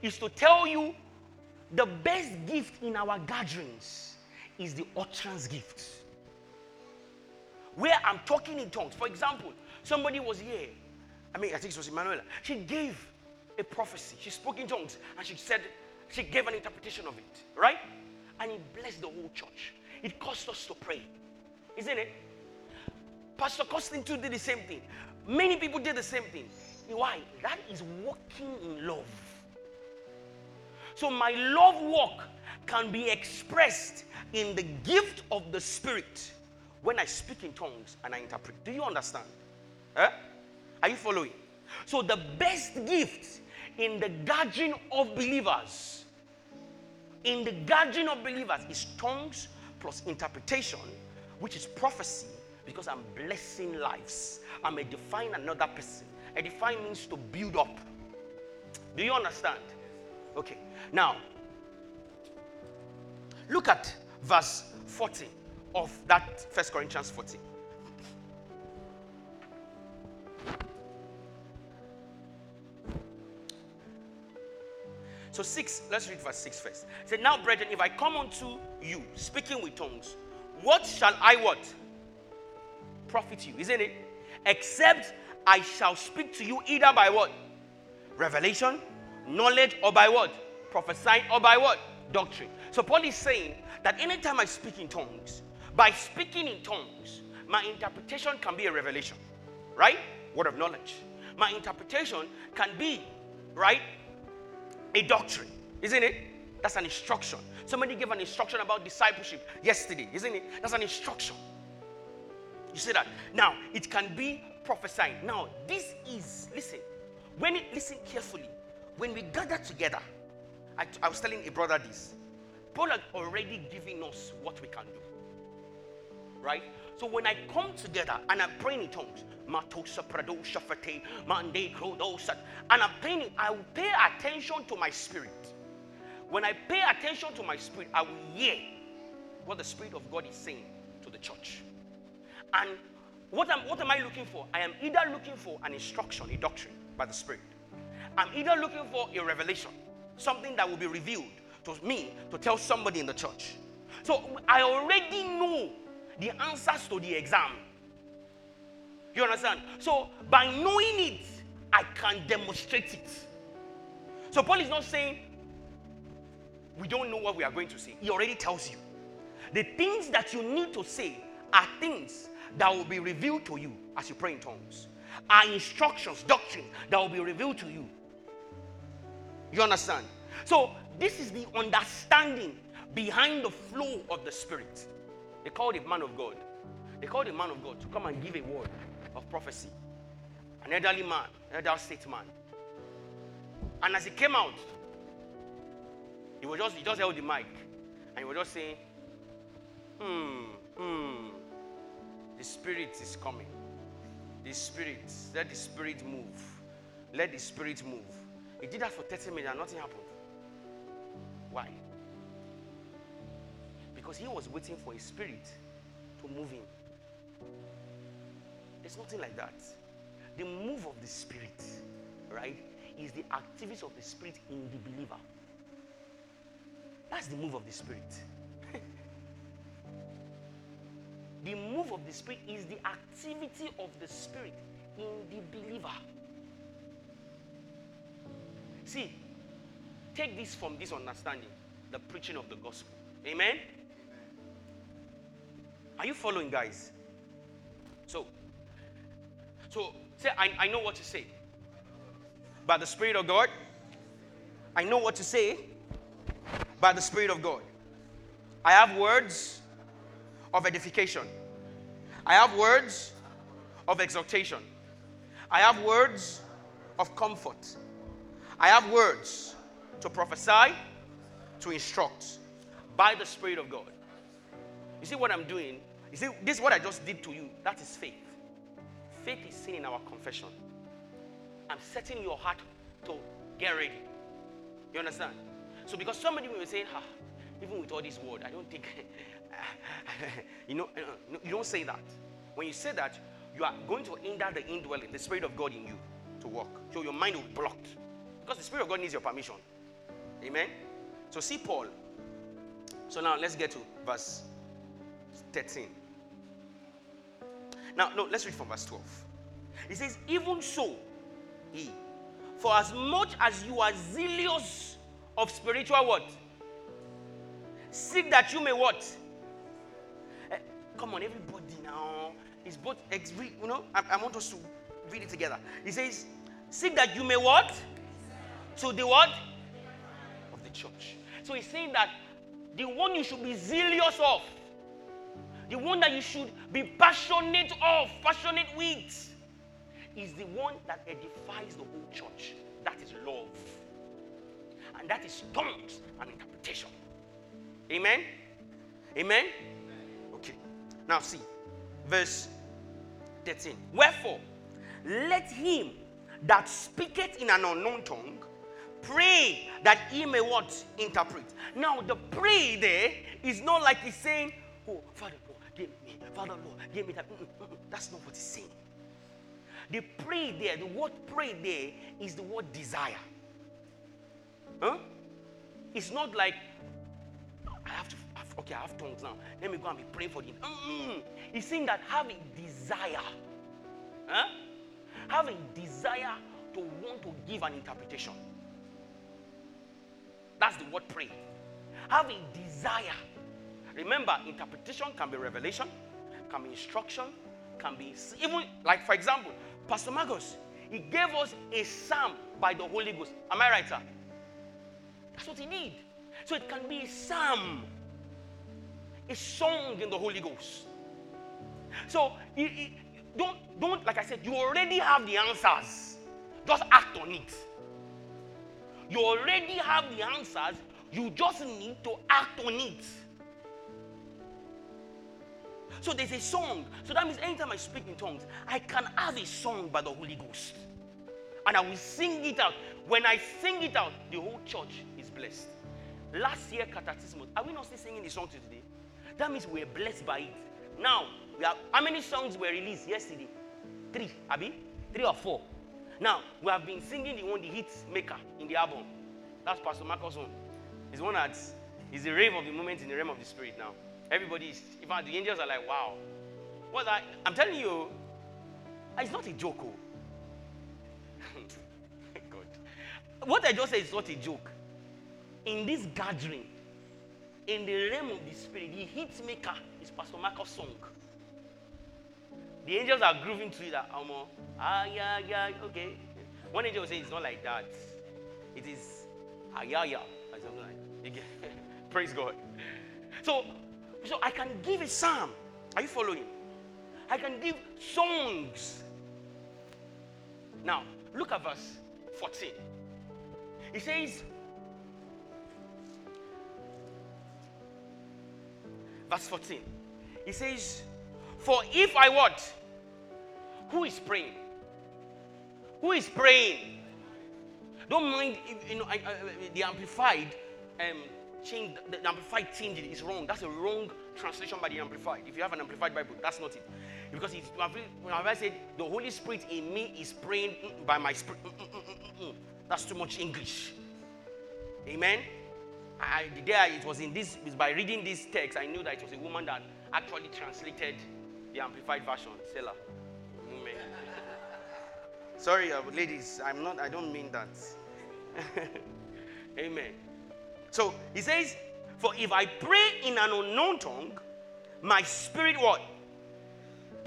is to tell you the best gift in our gatherings is the utterance gift. Where I'm talking in tongues. For example, somebody was here. I mean, I think it was Emanuela. She gave a prophecy. She spoke in tongues and she said, she gave an interpretation of it, right? and he blessed the whole church. It cost us to pray, isn't it? Pastor Costin too did the same thing. Many people did the same thing. Why? That is walking in love. So my love walk can be expressed in the gift of the Spirit when I speak in tongues and I interpret. Do you understand? Huh? Are you following? So the best gift in the gathering of believers in the gathering of believers is tongues plus interpretation, which is prophecy because I'm blessing lives. I'm edifying another person. Edify means to build up. Do you understand? Okay. Now, look at verse 14 of that First Corinthians 14. So, six, let's read verse 6 first. It said, Now, brethren, if I come unto you speaking with tongues, what shall I what? Profit you, isn't it? Except I shall speak to you either by what? Revelation, knowledge, or by what? Prophesying, or by what? Doctrine. So Paul is saying that anytime I speak in tongues, by speaking in tongues, my interpretation can be a revelation, right? Word of knowledge. My interpretation can be, right? A doctrine, isn't it? That's an instruction. Somebody gave an instruction about discipleship yesterday, isn't it? That's an instruction. You see that? Now, it can be prophesying. Now, this is, listen, when it, listen carefully, when we gather together, I, I was telling a brother this. Paul had already given us what we can do. Right? So when I come together and I'm praying in tongues, and I'm praying, I will pay attention to my spirit. When I pay attention to my spirit, I will hear what the Spirit of God is saying to the church. And what am, what am I looking for? I am either looking for an instruction, a doctrine by the Spirit. I'm either looking for a revelation, something that will be revealed to me to tell somebody in the church. So I already know the answers to the exam. You understand? So by knowing it, I can demonstrate it. So Paul is not saying we don't know what we are going to say. He already tells you. The things that you need to say are things that will be revealed to you as you pray in tongues. Are instructions, doctrine that will be revealed to you. You understand? So, this is the understanding behind the flow of the Spirit. They called a man of God. They called a man of God to come and give a word of prophecy. An elderly man, an elderly statesman. And as he came out, he was just he just held the mic and he was just saying, Hmm, hmm. The spirit is coming. The spirit, let the spirit move. Let the spirit move. He did that for 30 minutes and nothing happened. Why? Because he was waiting for a spirit to move him. There's nothing like that. The move of the spirit, right, is the activities of the spirit in the believer. That's the move of the spirit. the move of the spirit is the activity of the spirit in the believer. See, take this from this understanding the preaching of the gospel. Amen? Are you following, guys? So, so say, I, I know what to say. By the Spirit of God, I know what to say by the Spirit of God. I have words of edification. I have words of exhortation. I have words of comfort. I have words to prophesy, to instruct by the Spirit of God. You see what I'm doing? You see, this is what I just did to you. That is faith. Faith is seen in our confession. I'm setting your heart to get ready. You understand? So because somebody will say, ah, even with all this word, I don't think, you know, uh, you don't say that. When you say that, you are going to hinder the indwelling, the Spirit of God in you to work. So your mind will be blocked. Because the Spirit of God needs your permission. Amen? So see Paul. So now let's get to verse 13. Now, no, let's read from verse 12. He says, Even so, he, for as much as you are zealous of spiritual what? Seek that you may what? Uh, come on, everybody now. It's both, you know, I, I want us to read it together. He says, Seek that you may what? To the what? Of the church. So he's saying that the one you should be zealous of, the one that you should be passionate of, passionate with, is the one that edifies the whole church. That is love. And that is tongues and interpretation. Amen? Amen? Okay. Now see, verse 13. Wherefore, let him that speaketh in an unknown tongue pray that he may what? Interpret. Now, the pray there is not like he's saying, Oh, Father Father Lord, give me that. Mm, mm, mm, That's not what he's saying. The pray there, the word pray there is the word desire. Huh? It's not like I have to okay, I have tongues now. Let me go and be praying for them. Mm-mm. He's saying that having desire, huh? having desire to want to give an interpretation. That's the word pray. Having desire. Remember, interpretation can be revelation, can be instruction, can be even like for example, Pastor Marcus, he gave us a psalm by the Holy Ghost. Am I right, sir? That's what he did. So it can be a psalm, a song in the Holy Ghost. So he, don't, don't, like I said, you already have the answers. Just act on it. You already have the answers. You just need to act on it. So there's a song. So that means anytime I speak in tongues, I can have a song by the Holy Ghost. And I will sing it out. When I sing it out, the whole church is blessed. Last year, Kartatismos, are we not still singing the song today? That means we're blessed by it. Now, we have, how many songs were released yesterday? Three, Abby? Three or four. Now, we have been singing the one, the hit maker in the album. That's Pastor Marcus' one. He's one that is the rave of the moment in the realm of the spirit now. Everybody is, in fact, the angels are like, wow. What I, I'm telling you, it's not a joke. Oh. God. What I just said is not a joke. In this gathering, in the realm of the spirit, the hit maker is Pastor Marcus' song. The angels are grooving to it. Um, ah, yeah, yeah, okay. One angel will say it's not like that. It is ah, yeah, yeah. Or like Praise God. So, so I can give a psalm. Are you following? I can give songs. Now, look at verse 14. He says, verse 14. He says, For if I what? Who is praying? Who is praying? Don't mind, you know, I, I, the amplified um, change, the, the amplified change is wrong. That's a wrong translation by the amplified. If you have an amplified Bible, that's not it. Because it's, when I said the Holy Spirit in me is praying by my spirit, mm, mm, mm, that's too much English. Amen. I, the day it was in this, was by reading this text, I knew that it was a woman that actually translated the amplified version. Selah. Sorry, uh, ladies, I'm not, I don't mean that. Amen. So he says, For if I pray in an unknown tongue, my spirit what?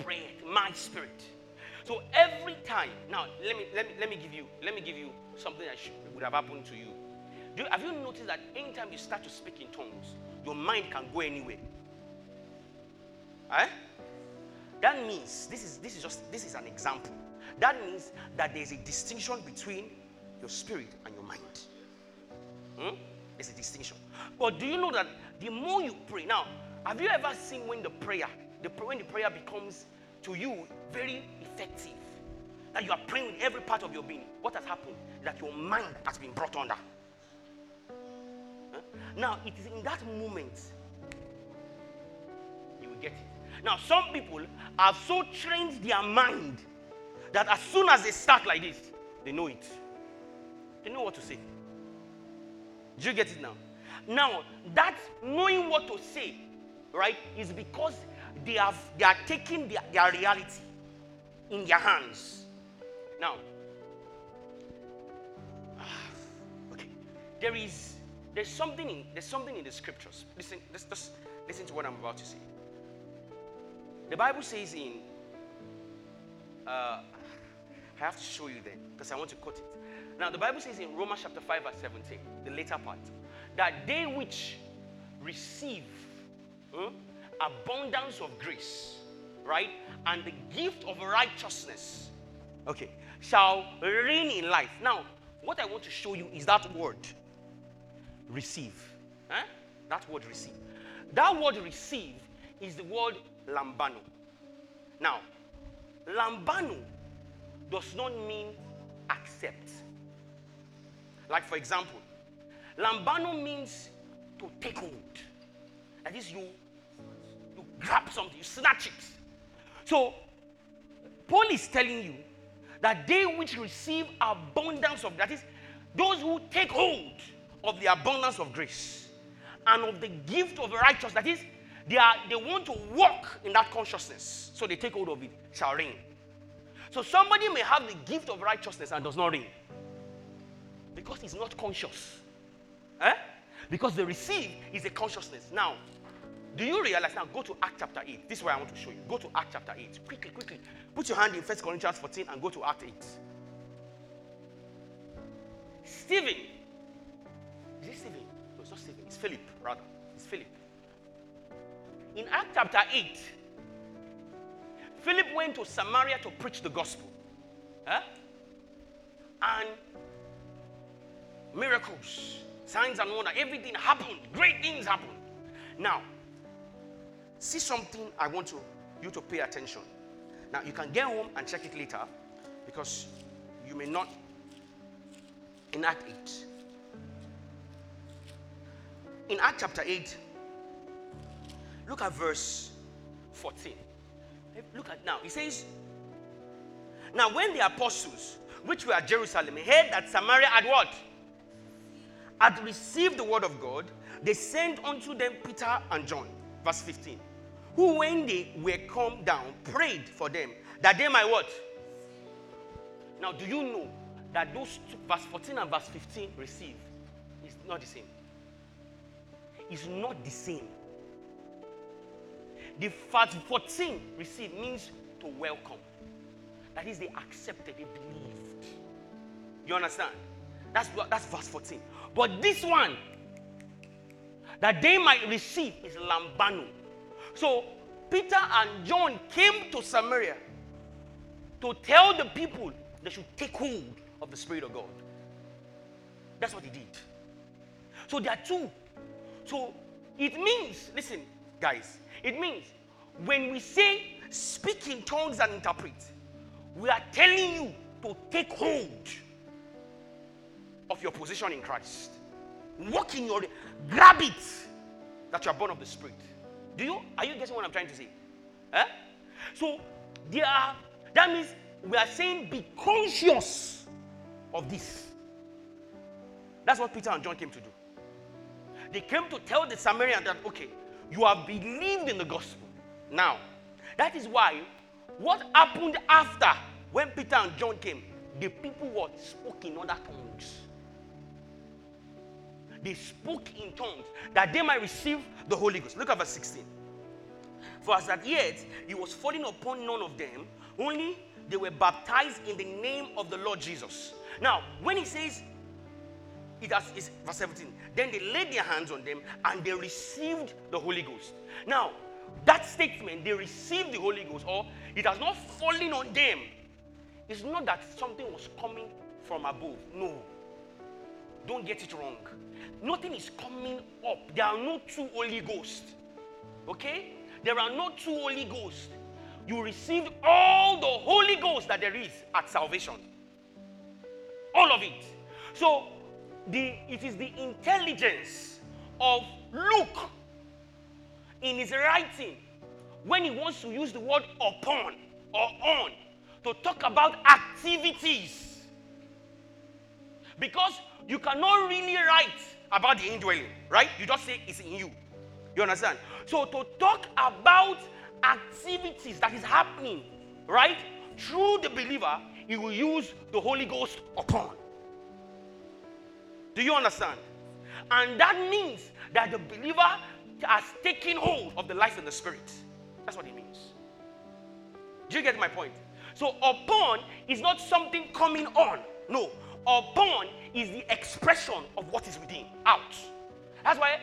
Pray my spirit. So every time, now let me let me let me give you let me give you something that should, would have happened to you. Do, have you noticed that anytime you start to speak in tongues, your mind can go anywhere? Eh? That means this is this is just this is an example. That means that there's a distinction between your spirit and your mind. Hmm? There's a distinction. But do you know that the more you pray, now, have you ever seen when the prayer, the, when the prayer becomes to you very effective, that you are praying with every part of your being, what has happened? That your mind has been brought under. Now, it is in that moment you will get it. Now, some people have so trained their mind that as soon as they start like this, they know it. They know what to say. Do you get it now? Now, that knowing what to say, right, is because they have they are taking their, their reality in their hands. Now, okay, there is there's something in there's something in the scriptures. Listen, just listen to what I'm about to say. The Bible says in uh, I have to show you then because I want to quote it. Now, the Bible says in Romans chapter 5, verse 17, the later part, that they which receive abundance of grace, right, and the gift of righteousness, okay, shall reign in life. Now, what I want to show you is that word receive. That word receive. That word receive is the word lambano. Now, lambano does not mean accept. Like, for example, lambano means to take hold. That is, you, you grab something, you snatch it. So, Paul is telling you that they which receive abundance of that is those who take hold of the abundance of grace and of the gift of righteousness that is they are they want to walk in that consciousness so they take hold of it shall reign so somebody may have the gift of righteousness and does not reign because he's not conscious. Eh? because the receive is a consciousness. Now do you realize now go to act chapter 8 this is what i want to show you. Go to act chapter 8 quickly quickly. Put your hand in First corinthians 14 and go to act 8 stephen. Is it stephen? No it's not stephen. It's philip rather. It's philip. In act chapter 8 philip went to samaria to preach the gospel. Huh? and miracles signs and wonder everything happened great things happened now see something I want to, you to pay attention. Now, you can get home and check it later because you may not enact it. In Act chapter 8, look at verse 14. Look at now. He says, Now, when the apostles, which were at Jerusalem, heard that Samaria had what? Had received the word of God, they sent unto them Peter and John. Verse 15 who when they were come down prayed for them that they might what? Now, do you know that those two, verse 14 and verse 15 receive is not the same? It's not the same. The verse 14 receive means to welcome. That is, they accepted, they believed. You understand? That's that's verse 14. But this one, that they might receive, is lambano. So Peter and John came to Samaria to tell the people they should take hold of the Spirit of God. That's what he did. So there are two. So it means, listen, guys, it means when we say speak in tongues and interpret, we are telling you to take hold of your position in Christ. Walk in your, grab it that you are born of the Spirit. Do you are you getting what I'm trying to say? Eh? So there are that means we are saying be conscious of this. That's what Peter and John came to do. They came to tell the Samaritan that okay, you have believed in the gospel. Now, that is why what happened after when Peter and John came, the people what spoke in other tongues they spoke in tongues that they might receive the Holy Ghost. Look at verse 16. For as that yet he was falling upon none of them, only they were baptized in the name of the Lord Jesus. Now, when he says, it has, it's verse 17, then they laid their hands on them and they received the Holy Ghost. Now, that statement, they received the Holy Ghost, or it has not fallen on them. It's not that something was coming from above. No. Don't get it wrong. Nothing is coming up. There are no two Holy Ghosts. Okay? There are no two Holy Ghosts. You received all the Holy Ghost that there is at salvation. All of it. So the it is the intelligence of Luke in his writing when he wants to use the word upon or on to talk about activities. Because you cannot really write about the indwelling, right? You just say it's in you. You understand? So to talk about activities that is happening, right? Through the believer, he will use the Holy Ghost upon. Do you understand? And that means that the believer has taken hold of the life in the spirit. That's what it means. Do you get my point? So upon is not something coming on. No. Upon is the expression of what is within, out. That's why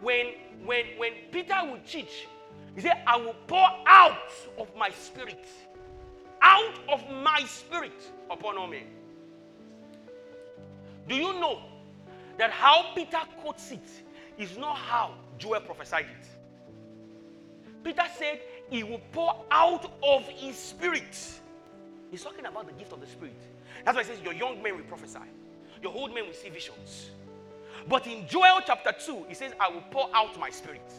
when when when Peter would teach, he said, I will pour out of my spirit, out of my spirit upon all men. Do you know that how Peter quotes it is not how Joel prophesied it? Peter said, He will pour out of His Spirit. He's talking about the gift of the Spirit. That's why it says, Your young men will prophesy, your old men will see visions. But in Joel chapter 2, he says, I will pour out my spirit.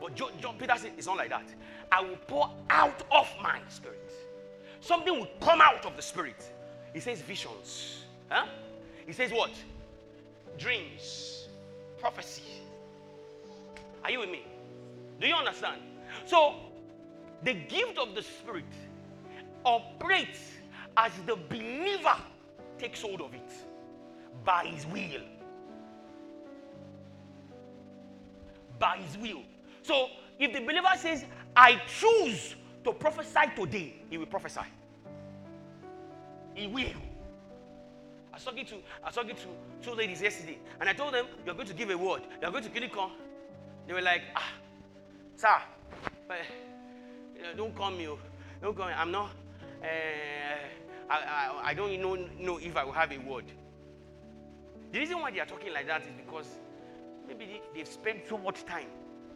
But John, John Peter says, It's not like that. I will pour out of my spirit. Something will come out of the spirit. He says, Visions. Huh? He says, What? Dreams, prophecy. Are you with me? Do you understand? So, the gift of the Spirit operates as the believer takes hold of it by his will. By his will. So, if the believer says, I choose to prophesy today, he will prophesy. He will. I was talking to I was talking to two ladies yesterday, and I told them, You're going to give a word, you're going to it. They were like, ah, sir, but you know, don't call me. Oh. Don't call me. I'm not. Uh, I, I, I don't know, know if I will have a word. The reason why they are talking like that is because maybe they, have spent so much time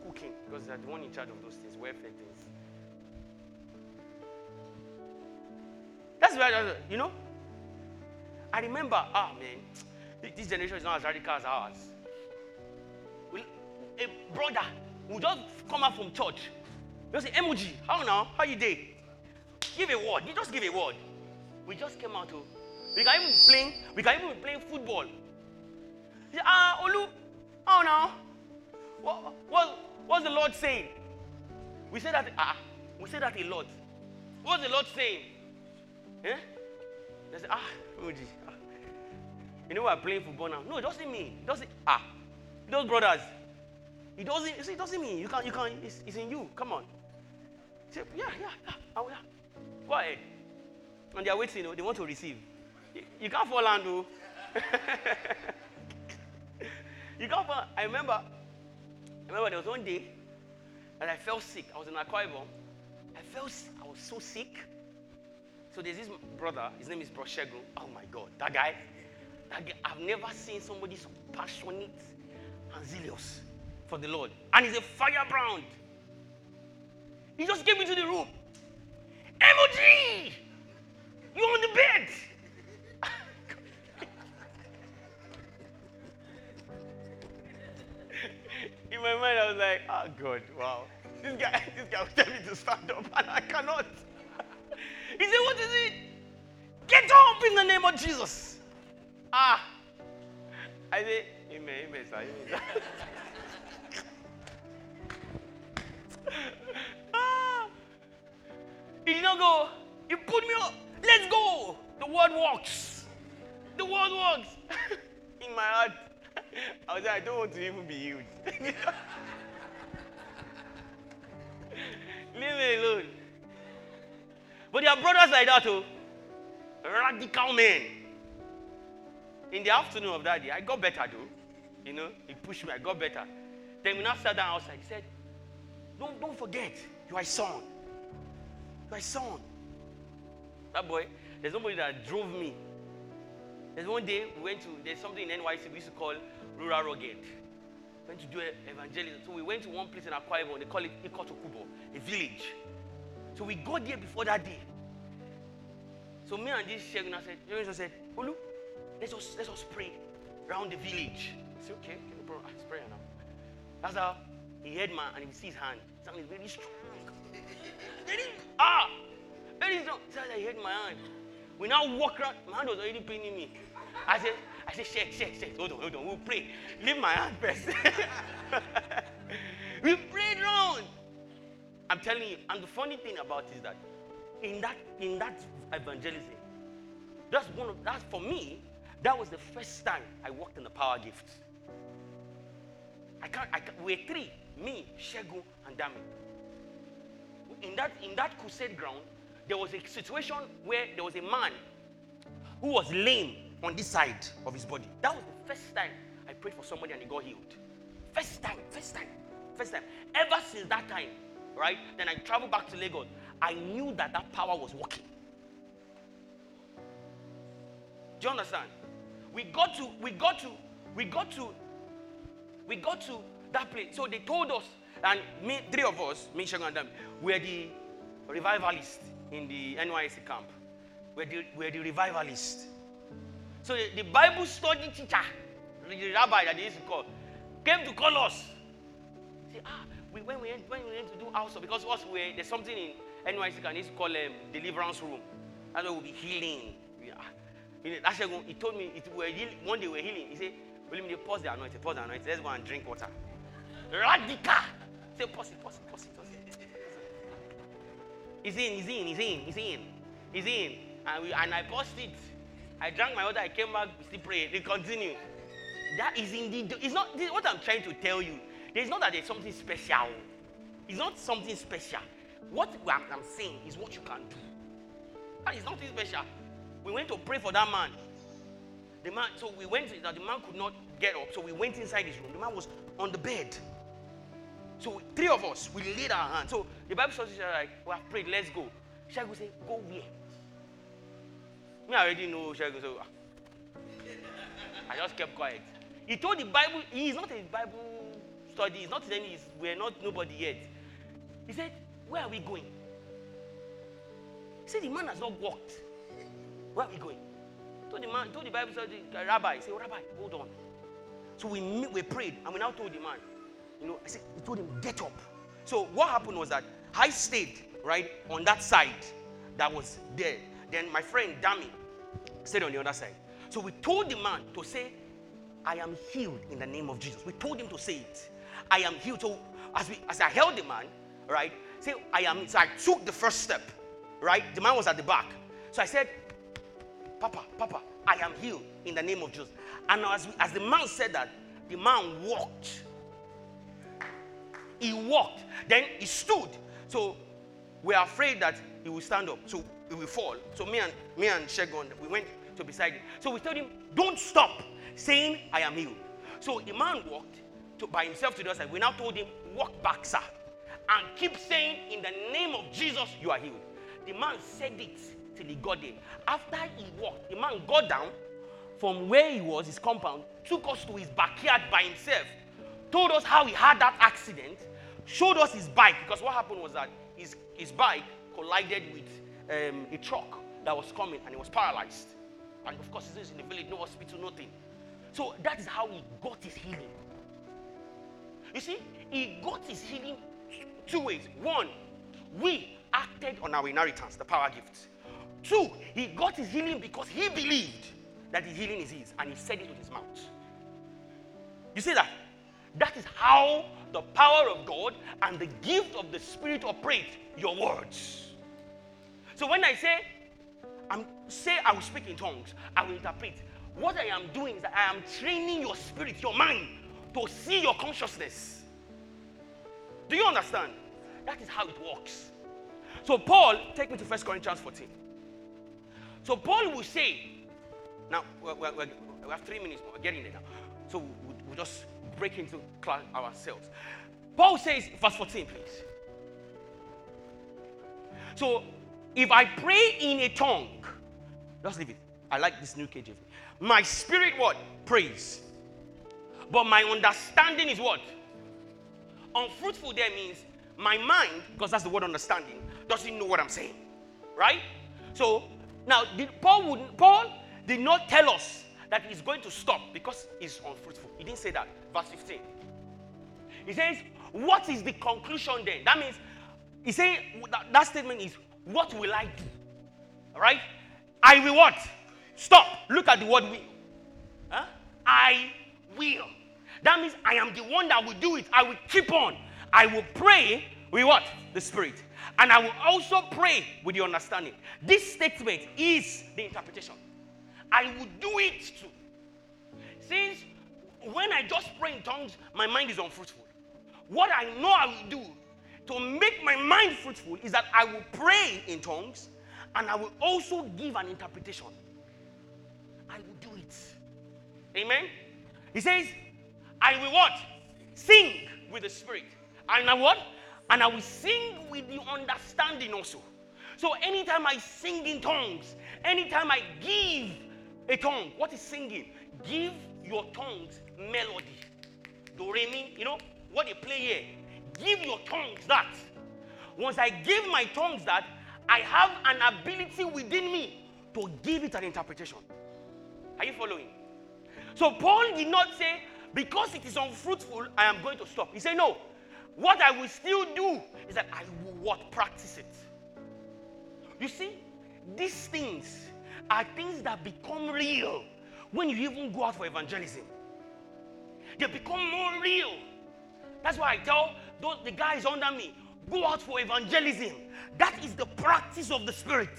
cooking because they're the one in charge of those things, welfare things. That's why, you know. I remember, ah man, this generation is not as radical as ours. A brother will just come out from church. You say, emoji, how now? How you day? Give a word. You just give a word. We just came out to. We can even be playing. We can even be playing football. Ah, Olu, how now? What, what, what's the Lord saying? We say that. Ah, we say that a lot. What's the Lord saying? Eh? They say, ah, emoji. Ah. You know we're playing football now. No, it doesn't mean. It doesn't. Ah, those brothers. It doesn't, you see, it doesn't mean you can't, you can, it's, it's in you. Come on. Say, yeah, yeah, yeah, oh, yeah. Go ahead. And they are waiting, you know, they want to receive. You, you can't fall under. Oh. you can't fall. I remember, I remember there was one day that I felt sick. I was in Akwa Ibom. I felt, I was so sick. So there's this brother, his name is Bro Shegun. Oh my God, that guy, that guy, I've never seen somebody so passionate and zealous for the Lord. And he's a firebrand. He just came into the room. Emoji! You're on the bed. In my mind, I was like, oh God, wow. This guy, this guy was telling me to stand up and I cannot. he said, What is it? Get up in the name of Jesus. Ah. I said, Amen, amen, sir. Amen. ah. He did not go. You put me up. Let's go. The word works. The word works. In my heart, I was like, I don't want to even be healed. Leave me alone. But there are brothers like that too. Radical men. In the afternoon of that day, I got better though. You know, he pushed me, I got better. Then we now sat down outside. He said, don't, don't forget, you are a son. You are a son. That boy, there's somebody that drove me. There's one day we went to, there's something in NYSC we used to call Rural Rugged. We went to do evangelism. So we went to one place in Akwa Ibom, they call it Ikotokubo, a village. So we got there before that day. So me and this Shegun said, Shegun said, Olu, let's us, let's us pray around the village. I said, okay, bro, let's pray now. That's how he heard man and he sees hand. Something is very strong. very, very strong. So I hit my hand. We now walk around. My hand was already paining me. I said, I said, shake, shake, shake. Hold on, hold on. We'll pray. Leave my hand first. we prayed round. I'm telling you, and the funny thing about is that in that in that evangelism, that's one of that's for me, that was the first time I walked in the power gift. I can't, I can't we're three me, Shego, and Dami. In that, in that crusade ground, there was a situation where there was a man who was lame on this side of his body. That was the first time I prayed for somebody and he got healed. First time, first time, first time. Ever since that time, right? Then I traveled back to Lagos. I knew that that power was working. Do you understand? We got to, we got to, we got to, we got to that place. So they told us And me, three of us, me, Shagun, and them, were the revivalists in the NYSC camp. We're the, we're the revivalists. So the, the Bible study teacher, the rabbi that they used to call, came to call us. Say, ah, we, when, we went, when we went to do house, because us, we, there's something in NYSC can used to call um, deliverance room. That's where we'll be healing. Yeah. That's he told me it, we're healing, one day we're healing. He said, William, they pause the anointing, pause the anointing. Let's go and drink water. Radical. Say, pause it, pause it, pause it. He's in, he's in, he's in, he's in, he's in. And, we, and I paused it. I drank my water, I came back, we still pray. They continue. That is indeed, it's not, this what I'm trying to tell you. There's not that there's something special. It's not something special. What I'm, I'm saying is what you can do. That is nothing special. We went to pray for that man. The man, so we went, that the man could not get up. So we went inside his room. The man was on the bed. So three of us, we laid our hands. So the Bible says, like, we have prayed, let's go. Shagun say, go where? Me I already know Shagun, so ah. I just kept quiet. He told the Bible, he is not a Bible study, he's not saying he's, we're not nobody yet. He said, where are we going? He said, the man has not walked. Where are we going? Told the man, told the Bible, said the uh, rabbi, he said, oh, Rabbi, hold on. So we, we prayed, and we now told the man, you know, I said, we told him, get up. So what happened was that I stayed, right, on that side that was there. Then my friend Dami stayed on the other side. So we told the man to say, I am healed in the name of Jesus. We told him to say it. I am healed. So as we as I held the man, right, say I am. So I took the first step, right? The man was at the back. So I said, Papa, Papa, I am healed in the name of Jesus. And as, we, as the man said that, the man walked he walked. Then he stood. So we are afraid that he will stand up. So he will fall. So me and me and Shagun, we went to beside him. So we told him, don't stop saying, I am healed. So the man walked to, by himself to the side. We now told him, walk back, sir. And keep saying, in the name of Jesus, you are healed. The man said it till he got there. After he walked, the man got down from where he was, his compound, took us to his backyard by himself, told us how he had that accident, showed us his bike because what happened was that his, his bike collided with um, a truck that was coming and he was paralyzed. And of course, he's in the village, no hospital, nothing. So that is how he got his healing. You see, he got his healing two ways. One, we acted on our inheritance, the power gift. Two, he got his healing because he believed that his healing is his and he said it with his mouth. You see that? That is how the power of God and the gift of the Spirit operate your words. So when I say, I'm say I will speak in tongues, I will interpret. What I am doing is that I am training your spirit, your mind, to see your consciousness. Do you understand? That is how it works. So Paul, take me to 1 Corinthians 14. So Paul will say, now we're, we have three minutes more, we're getting there now. So we'll, we'll just break into ourselves. Paul says, verse 14, please. So, if I pray in a tongue, just leave it. I like this new KJV. My spirit what? Praise. But my understanding is what? Unfruitful there means my mind, because that's the word understanding, doesn't know what I'm saying. Right? So now Paul would Paul did not tell us that he's going to stop because he's unfruitful. He didn't say that. Verse 15. He says, What is the conclusion then? That means, he's saying that, that statement is, What will I do? All right? I will what? Stop. Look at the word will. Huh? I will. That means I am the one that will do it. I will keep on. I will pray with what? The Spirit. And I will also pray with the understanding. This statement is the interpretation. I will do it too. Since when I just pray in tongues, my mind is unfruitful. What I know I will do to make my mind fruitful is that I will pray in tongues and I will also give an interpretation. I will do it. Amen. He says, I will what? Sing with the spirit. And I what? And I will sing with the understanding also. So anytime I sing in tongues, anytime I give a tongue. What is singing? Give your tongues melody. Do re mi. You know what they play here? give your tongues that. Once I give my tongues that, I have an ability within me to give it an interpretation. Are you following? So Paul did not say, because it is unfruitful, I am going to stop. He said, no. What I will still do is that I will what? Practice it. You see, these things are things that become real when you even go out for evangelism. They become more real. That's why I tell those, the guys under me go out for evangelism. That is the practice of the Spirit.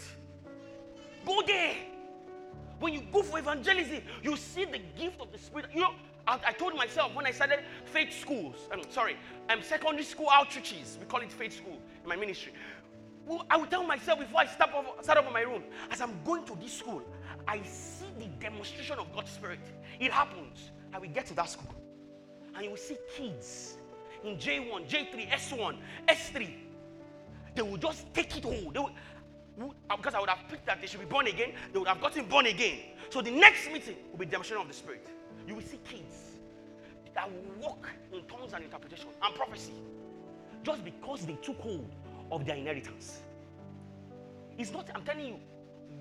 Go there. When you go for evangelism, you see the gift of the Spirit. You know, I, I told myself when I started faith schools, I'm sorry, um, secondary school outreaches, we call it faith school in my ministry. I will tell myself before I start up, start up in my room, as I'm going to this school, I see the demonstration of God's Spirit. It happens. I will get to that school. And you will see kids in J1, J3, S1, S3. They will just take it all. They will, uh, because I would have picked that they should be born again, they would have gotten born again. So the next meeting will be demonstration of the Spirit. You will see kids that will walk in tongues and interpretation and prophecy just because they took hold of their inheritance. It's not, I'm telling you,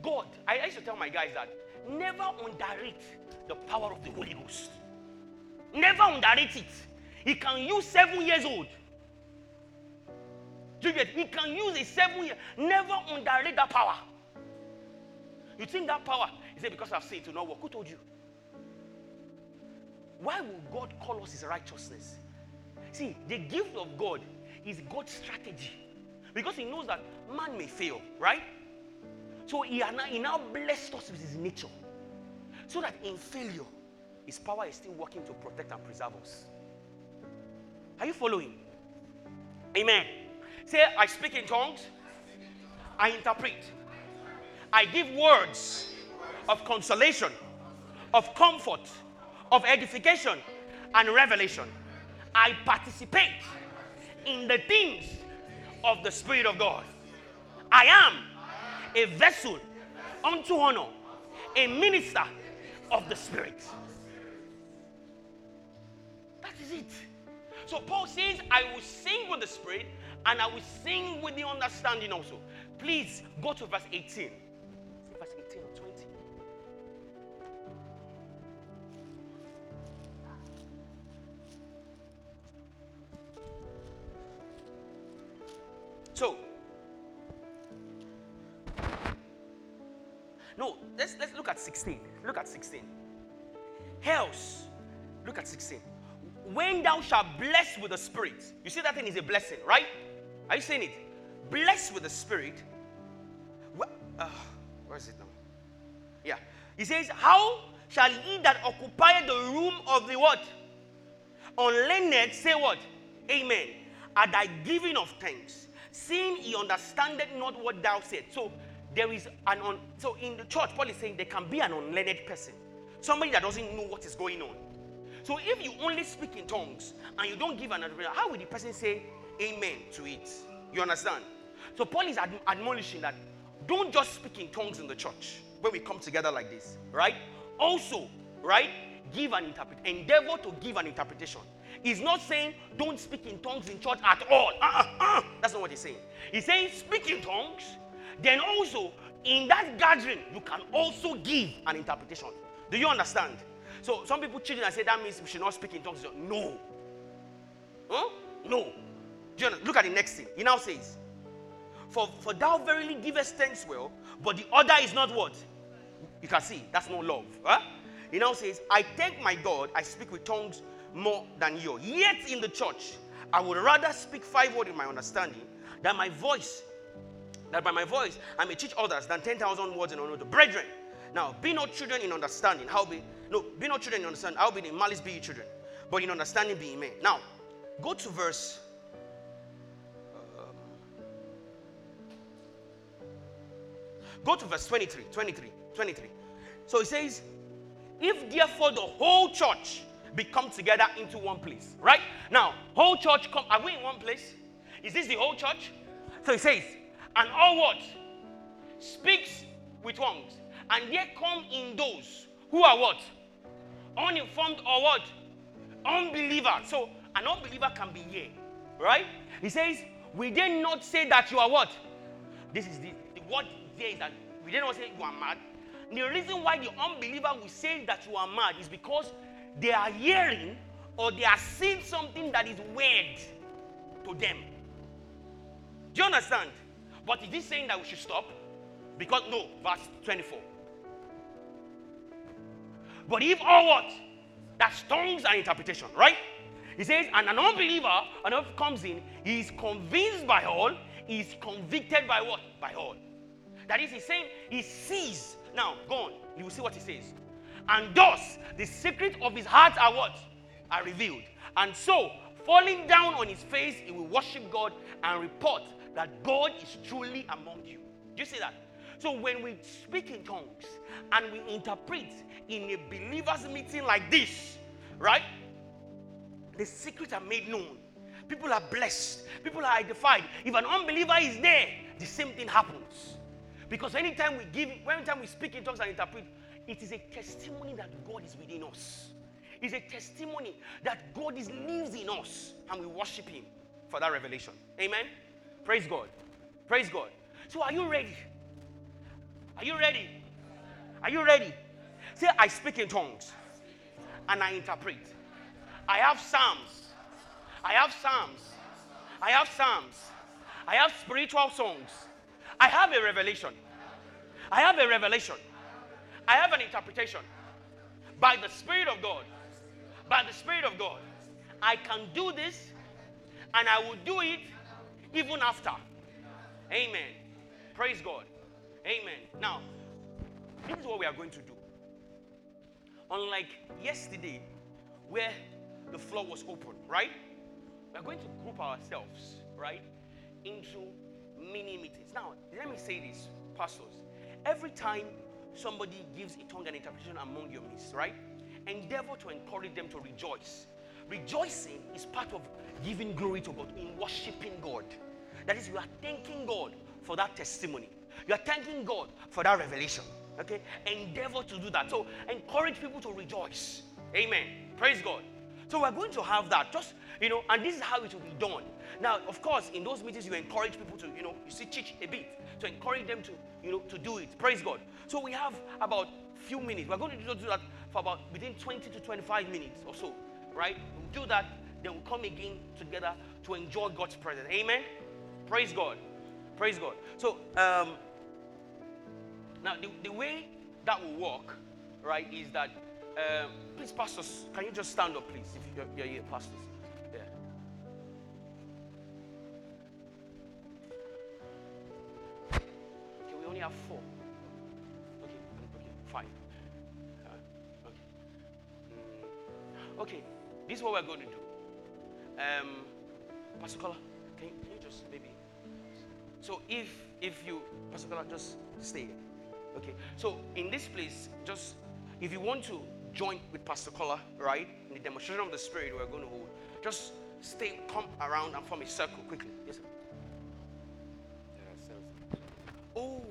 God, I used to tell my guys that never underrate the power of the Holy Ghost. Never underrate it. He can use seven years old. Do you get? He can use a seven year. Never underrate that power. You think that power is it because I've said it to not work? Who told you? Why will God call us His righteousness? See, the gift of God is God's strategy because He knows that man may fail, right? So He, now, he now blessed us with His nature so that in failure, His power is still working to protect and preserve us. Are you following? Amen. Say, I speak in tongues, I interpret, I give words of consolation, of comfort, of edification, and revelation. I participate in the things of the Spirit of God. I am a vessel unto honor, a minister of the Spirit. That is it. So Paul says, I will sing with the Spirit and I will sing with the understanding also. Please go to verse 18. So, no, let's, let's look at 16. Look at 16. Else, look at 16. When thou shalt bless with the Spirit, you see that thing is a blessing, right? Are you saying it? Blessed with the Spirit. uh, where is it now? Yeah. He says, How shall he that occupy the room of the what? Unlearned say what? Amen. At thy giving of thanks seeing he understandeth not what thou said. So there is an on so in the church, Paul is saying there can be an unlearned person, somebody that doesn't know what is going on. So if you only speak in tongues and you don't give an interpretation, how will the person say amen to it? You understand? So Paul is ad- admonishing that don't just speak in tongues in the church when we come together like this, right? Also, right? Give an interpret, endeavor to give an interpretation. He's not saying don't speak in tongues in church at all. Uh-uh, uh-uh. That's not what he's saying. He's saying speak in tongues. Then also in that gathering, you can also give an interpretation. Do you understand? So some people cheating and say that means we should not speak in tongues. No. Huh? No. Do you Look at the next thing. He now says, for, for thou verily givest thanks well, but the other is not what? You can see, that's no love. Huh? He now says, I thank my God, I speak with tongues more than you. Yet in the church, I would rather speak five words in my understanding than my voice, that by my voice I may teach others than 10,000 words in another. Brethren, now be not children in understanding. How be, no, be not children in understanding. How be in malice be ye children, but in understanding be ye men. Now, go to verse. Um, go to verse 23, 23, 23. So he says, If therefore the whole church be come together into one place. Right? Now, whole church come. Are we in one place? Is this the whole church? So he says, and all what? Speaks with tongues. And there come in those who are what? Uninformed or what? Unbeliever. So an unbeliever can be here. Right? He says, We did not say that you are what? This is the, the what there is that we did not say you are mad. The reason why the unbeliever will say that you are mad is because they are hearing or they are seeing something that is weird to them. Do you understand? But is this saying that we should stop? Because no, verse 24. But if all what? That's tongues and interpretation, right? He says, and an unbeliever, another comes in, he is convinced by all, he is convicted by what? By all. That is, he's saying he sees. Now, go on. You will see what he says. And thus, the secret of his heart are what? Are revealed. And so, falling down on his face, he will worship God and report that God is truly among you. Do you see that? So when we speak in tongues and we interpret in a believers meeting like this, right? The secrets are made known. People are blessed. People are edified. If an unbeliever is there, the same thing happens. Because anytime we give, anytime we speak in tongues and interpret, it is a testimony that God is within us. It's a testimony that God is lives in us and we worship Him for that revelation. Amen. Praise God. Praise God. So are you ready? Are you ready? Are you ready? Say, I speak in tongues and I interpret. I have Psalms. I have Psalms. I have Psalms. I have spiritual songs. I have a revelation. I have a revelation. I have an interpretation. By the Spirit of God. By the Spirit of God. I can do this and I will do it even after. Amen. Praise God. Amen. Now, this is what we are going to do. Unlike yesterday, where the floor was open, right? We are going to group ourselves, right, into mini meetings. Now, let me say this, pastors. Every time somebody gives a tongue and interpretation among your midst, right? Endeavor to encourage them to rejoice. Rejoicing is part of giving glory to God, in worshiping God. That is, you are thanking God for that testimony. You are thanking God for that revelation. Okay? Endeavor to do that. So encourage people to rejoice. Amen. Praise God. So we're going to have that. Just, you know, and this is how it will be done. Now, of course, in those meetings, you encourage people to, you know, you see, teach a bit to encourage them to, you know, to do it. Praise God. So we have about few minutes. We're going to do that for about within 20 to 25 minutes or so, right? We'll do that, then we'll come again together to enjoy God's presence. Amen. Praise God. Praise God. So, um, now the, the way that will work, right, is that, um, please, pastors, can you just stand up, please, if you're, you're here, pastors? Only have four. Okay, okay, five. Uh, okay. Mm. Okay, this is what we're going to do. Um, Pastor Kola, can you, can you just maybe so if if you Pastor Kola, just stay. Okay. So in this place, just if you want to join with Pastor Kola, right, in the demonstration of the Spirit we're going to hold, just stay, come around and form a circle quickly. Yes, sir. Oh,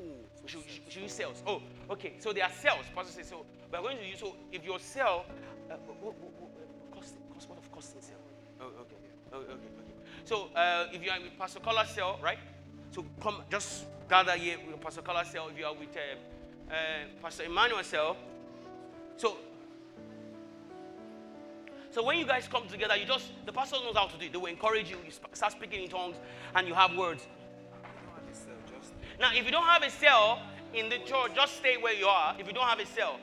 should, use cells. Oh, okay. So there are cells. Pastor says so. We're going to use. So if your cell, uh, what, what, what, cost, cost, what of costing cell? Oh, okay. Oh, okay. Okay. So uh, if you are with Pastor Kola cell, right? So come, just gather here with Pastor Kola cell. If you are with uh, uh, Pastor Emmanuel cell. So, so when you guys come together, you just the pastor knows how to do it. They will encourage you. You start speaking in tongues, and you have words. Now, if you don't have a cell in the church, just stay where you are. If you don't have a cell,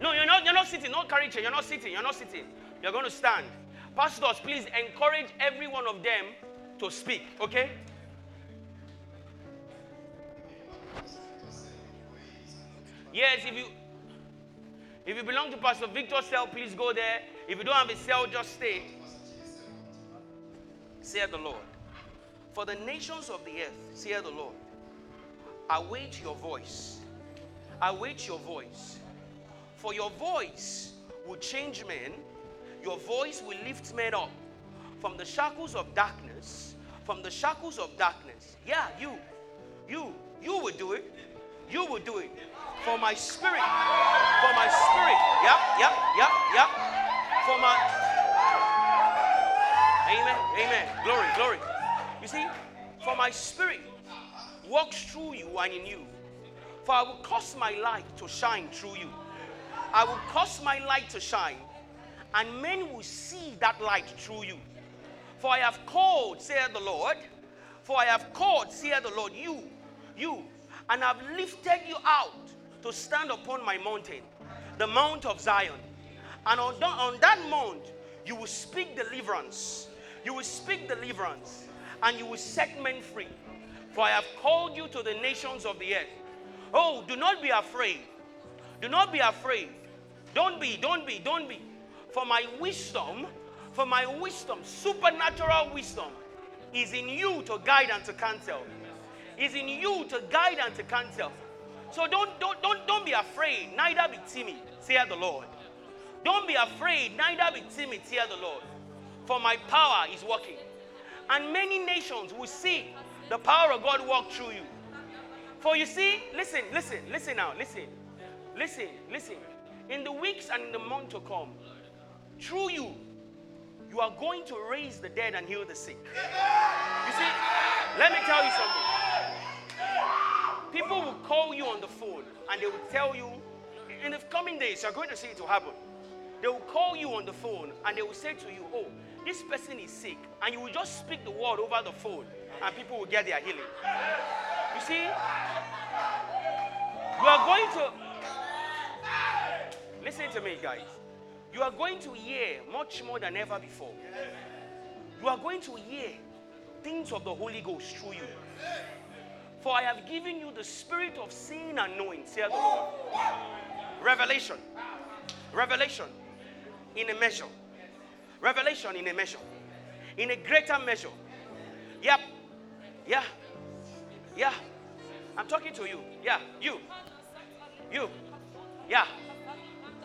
no, you're not. You're not sitting. Not carry chair. You're not sitting. You're not sitting. You're going to stand. Pastors, please encourage every one of them to speak. Okay? Yes, if you if you belong to Pastor Victor's cell, please go there. If you don't have a cell, just stay. Say the Lord. For the nations of the earth, say the Lord. Await your voice. Await your voice. For your voice will change men. Your voice will lift men up from the shackles of darkness. From the shackles of darkness. Yeah, you. You. You will do it. You will do it for my spirit. For my spirit. Yep, yep, yep, yep. For my. Amen. Amen. Glory, glory. You see, for my spirit walks through you and in you. For I will cause my light to shine through you. I will cause my light to shine, and men will see that light through you. For I have called, saith the Lord, for I have called, saith the Lord, you, you, and have lifted you out to stand upon my mountain, the mount of Zion. And on, on that mount, you will speak deliverance. You will speak deliverance, and you will set men free. For I have called you to the nations of the earth. Oh, do not be afraid. Do not be afraid. Don't be, don't be, don't be. For my wisdom, for my wisdom, supernatural wisdom, is in you to guide and to counsel. Is in you to guide and to counsel. So don't, don't, don't, don't be afraid, neither be timid, say the Lord. Don't be afraid, neither be timid, say the Lord. For my power is working. And many nations will see the power of God work through you. For you see, listen, listen, listen now, listen, listen, listen. In the weeks and in the month to come, through you, you are going to raise the dead and heal the sick. You see, let me tell you something. People will call you on the phone and they will tell you, in the coming days, you're going to see it will happen. They will call you on the phone and they will say to you, Oh, this person is sick. And you will just speak the word over the phone and people will get their healing. You see, you are going to, listen to me, guys. You are going to hear much more than ever before. You are going to hear things of the Holy Ghost through you. For I have given you the spirit of seeing and knowing, saith the Lord. Revelation. Revelation in a measure. Revelation in a measure. In a greater measure. Yep. Yeah. Yeah. I'm talking to you. Yeah. You. You. Yeah.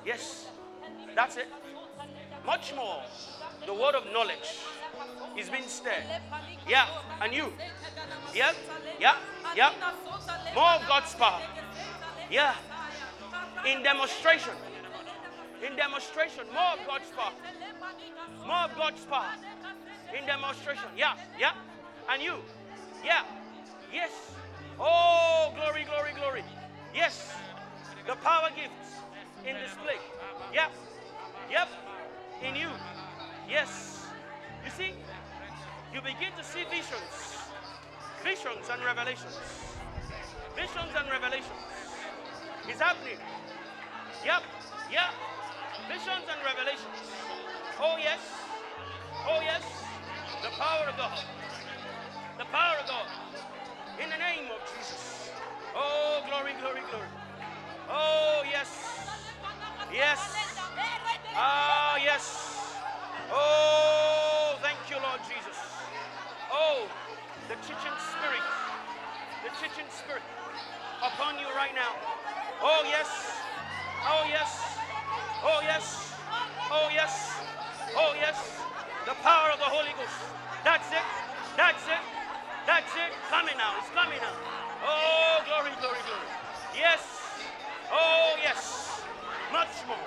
Yes. That's it. Much more. The word of knowledge is being stirred. Yeah. And you. Yeah. Yeah. Yeah. More of God's power. Yeah. In demonstration. In demonstration. More of God's power. More of God's power. In demonstration. Yeah. Yeah. And you. Yeah. Yes. Oh, glory, glory, glory. Yes. The power gifts in display. Yep. Yep. In you. Yes. You see, you begin to see visions. Visions and revelations. Visions and revelations. It's happening. Yep. Yep. Visions and revelations. Oh, yes. Oh, yes. The power of God. Power of God. In the name of Jesus. Oh, glory, glory, glory. Oh, yes. Yes. Ah, yes. Oh, thank you, Lord Jesus. Oh, the teaching spirit. The teaching spirit upon you right now. Oh, yes. Oh, yes. Oh, yes. Oh, yes. Oh, yes. The power of the Holy Ghost. That's it. That's it. That's it. Coming now. It's coming now. Oh, glory, glory, glory. Yes. Oh, yes. Much more.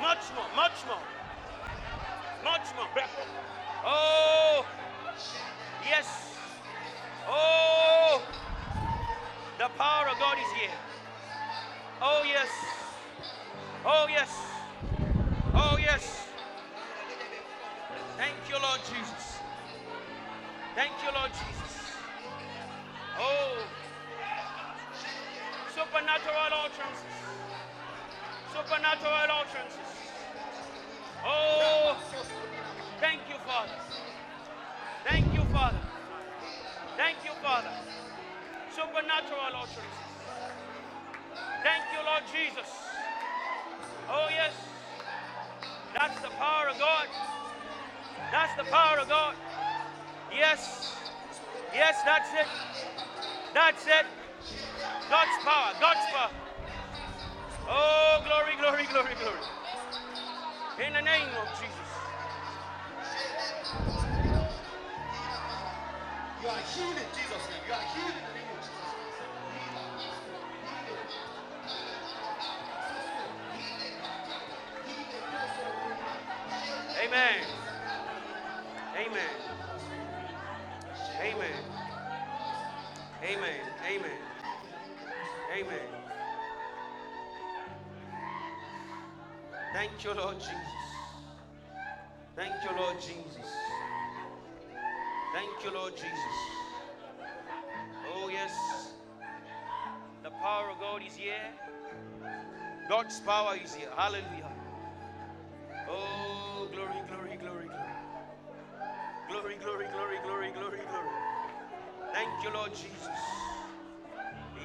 Much more. Much more. Much more. Oh, yes. Oh, the power of God is here. Oh, yes. Oh, yes. Oh, yes. Thank you, Lord Jesus. Thank you, Lord Jesus. Oh, supernatural utterances. Supernatural utterances. Oh, thank you, Father. Thank you, Father. Thank you, Father. Supernatural utterances. Thank you, Lord Jesus. Oh, yes. That's the power of God. That's the power of God. Yes. Yes, that's it. That's it. God's power. God's power. Oh, glory, glory, glory, glory. In the name of Jesus. You are healed in Jesus' name. You are healed in the name of Jesus. Amen. Amen. Amen. Amen. Amen. Amen. Thank you, Lord Jesus. Thank you, Lord Jesus. Thank you, Lord Jesus. Oh, yes. The power of God is here. God's power is here. Hallelujah. Oh, glory, glory, glory, glory. Glory, glory, glory, glory, glory, glory. Thank you, Lord Jesus.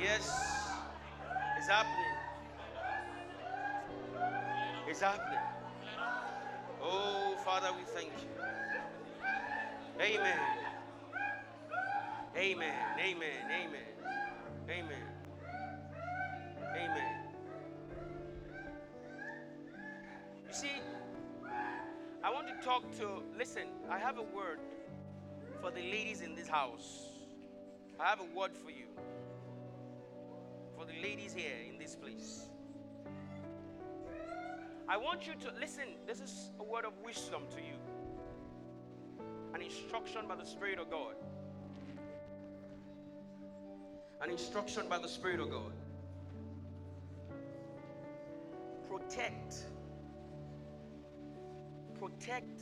Yes, it's happening. It's happening. Oh, Father, we thank you. Amen. Amen. Amen. Amen. Amen. Amen. You see, I want to talk to, listen, I have a word for the ladies in this house. I have a word for you. For the ladies here in this place. I want you to listen. This is a word of wisdom to you, an instruction by the Spirit of God. An instruction by the Spirit of God. Protect. Protect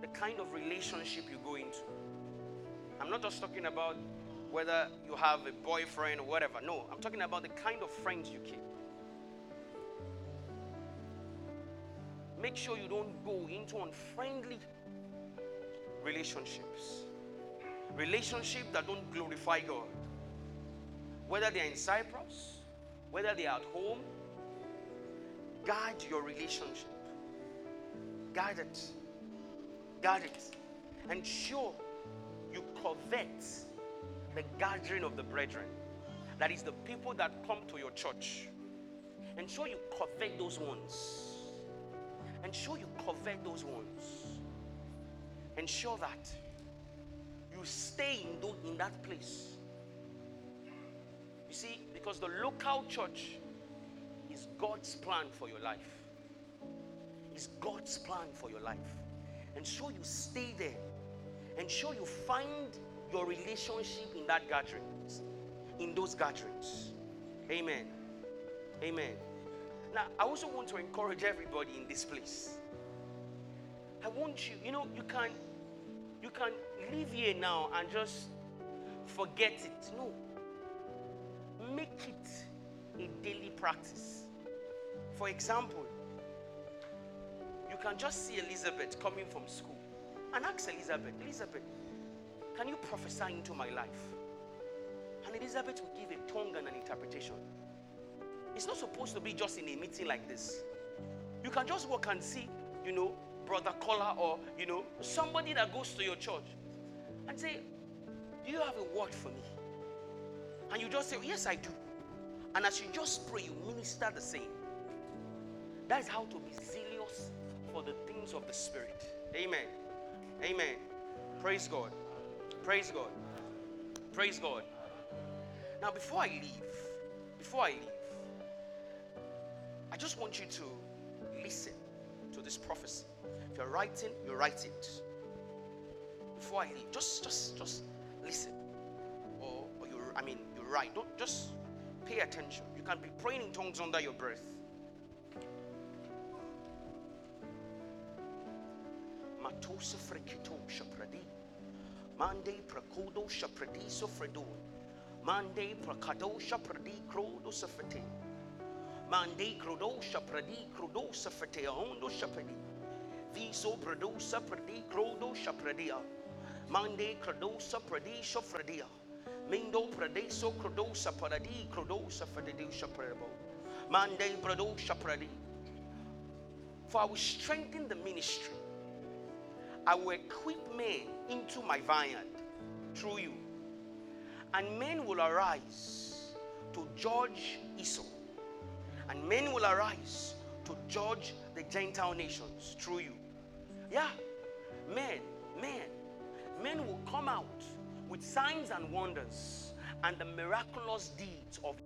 the kind of relationship you go into. I'm not just talking about whether you have a boyfriend or whatever. No, I'm talking about the kind of friends you keep. Make sure you don't go into unfriendly relationships. Relationships that don't glorify God. Whether they're in Cyprus, whether they're at home, guard your relationship. Guard it. Guard it. Ensure you covet the gathering of the brethren. That is the people that come to your church. Ensure you covet those ones. Ensure you covet those ones. Ensure that you stay in, those, in that place. You see, because the local church is God's plan for your life. Is God's plan for your life. Ensure you stay there. Ensure you find your relationship in that gathering, in those gatherings. Amen. Amen. Now, I also want to encourage everybody in this place. I want you, you know, you can you can live here now and just forget it. No. Make it a daily practice. For example, you can just see Elizabeth coming from school and ask Elizabeth, Elizabeth, can you prophesy into my life? And Elizabeth will give a tongue and an interpretation. It's not supposed to be just in a meeting like this. You can just walk and see, you know, Brother Kola or, you know, somebody that goes to your church and say, Do you have a word for me? And you just say, Yes, I do. And as you just pray, you minister the same. That is how to be for the things of the Spirit. Amen. Amen. Praise God. Praise God. Praise God. Now, before I leave, before I leave, I just want you to listen to this prophecy. If you're writing, you write it. Before I leave, just just just listen. Or, or you I mean you write. Don't just pay attention. You can be praying in tongues under your breath. Frekito shapradi. Mande prakodo shapradi sofredo. Mande prakado shapradi krodo sofrete. Mande crodosha pradi crodosa fetea hondo shapedi. Viso prodosa pradi crodosha pradia. Mande crodosa pradi shofradia. Mindo pradeso fedidusha prebo. Mande prodosha pradi. For I will strengthen the ministry. I will equip men into my vineyard through you. And men will arise to judge Esau and men will arise to judge the Gentile nations through you. Yeah, men, men, men will come out with signs and wonders and the miraculous deeds of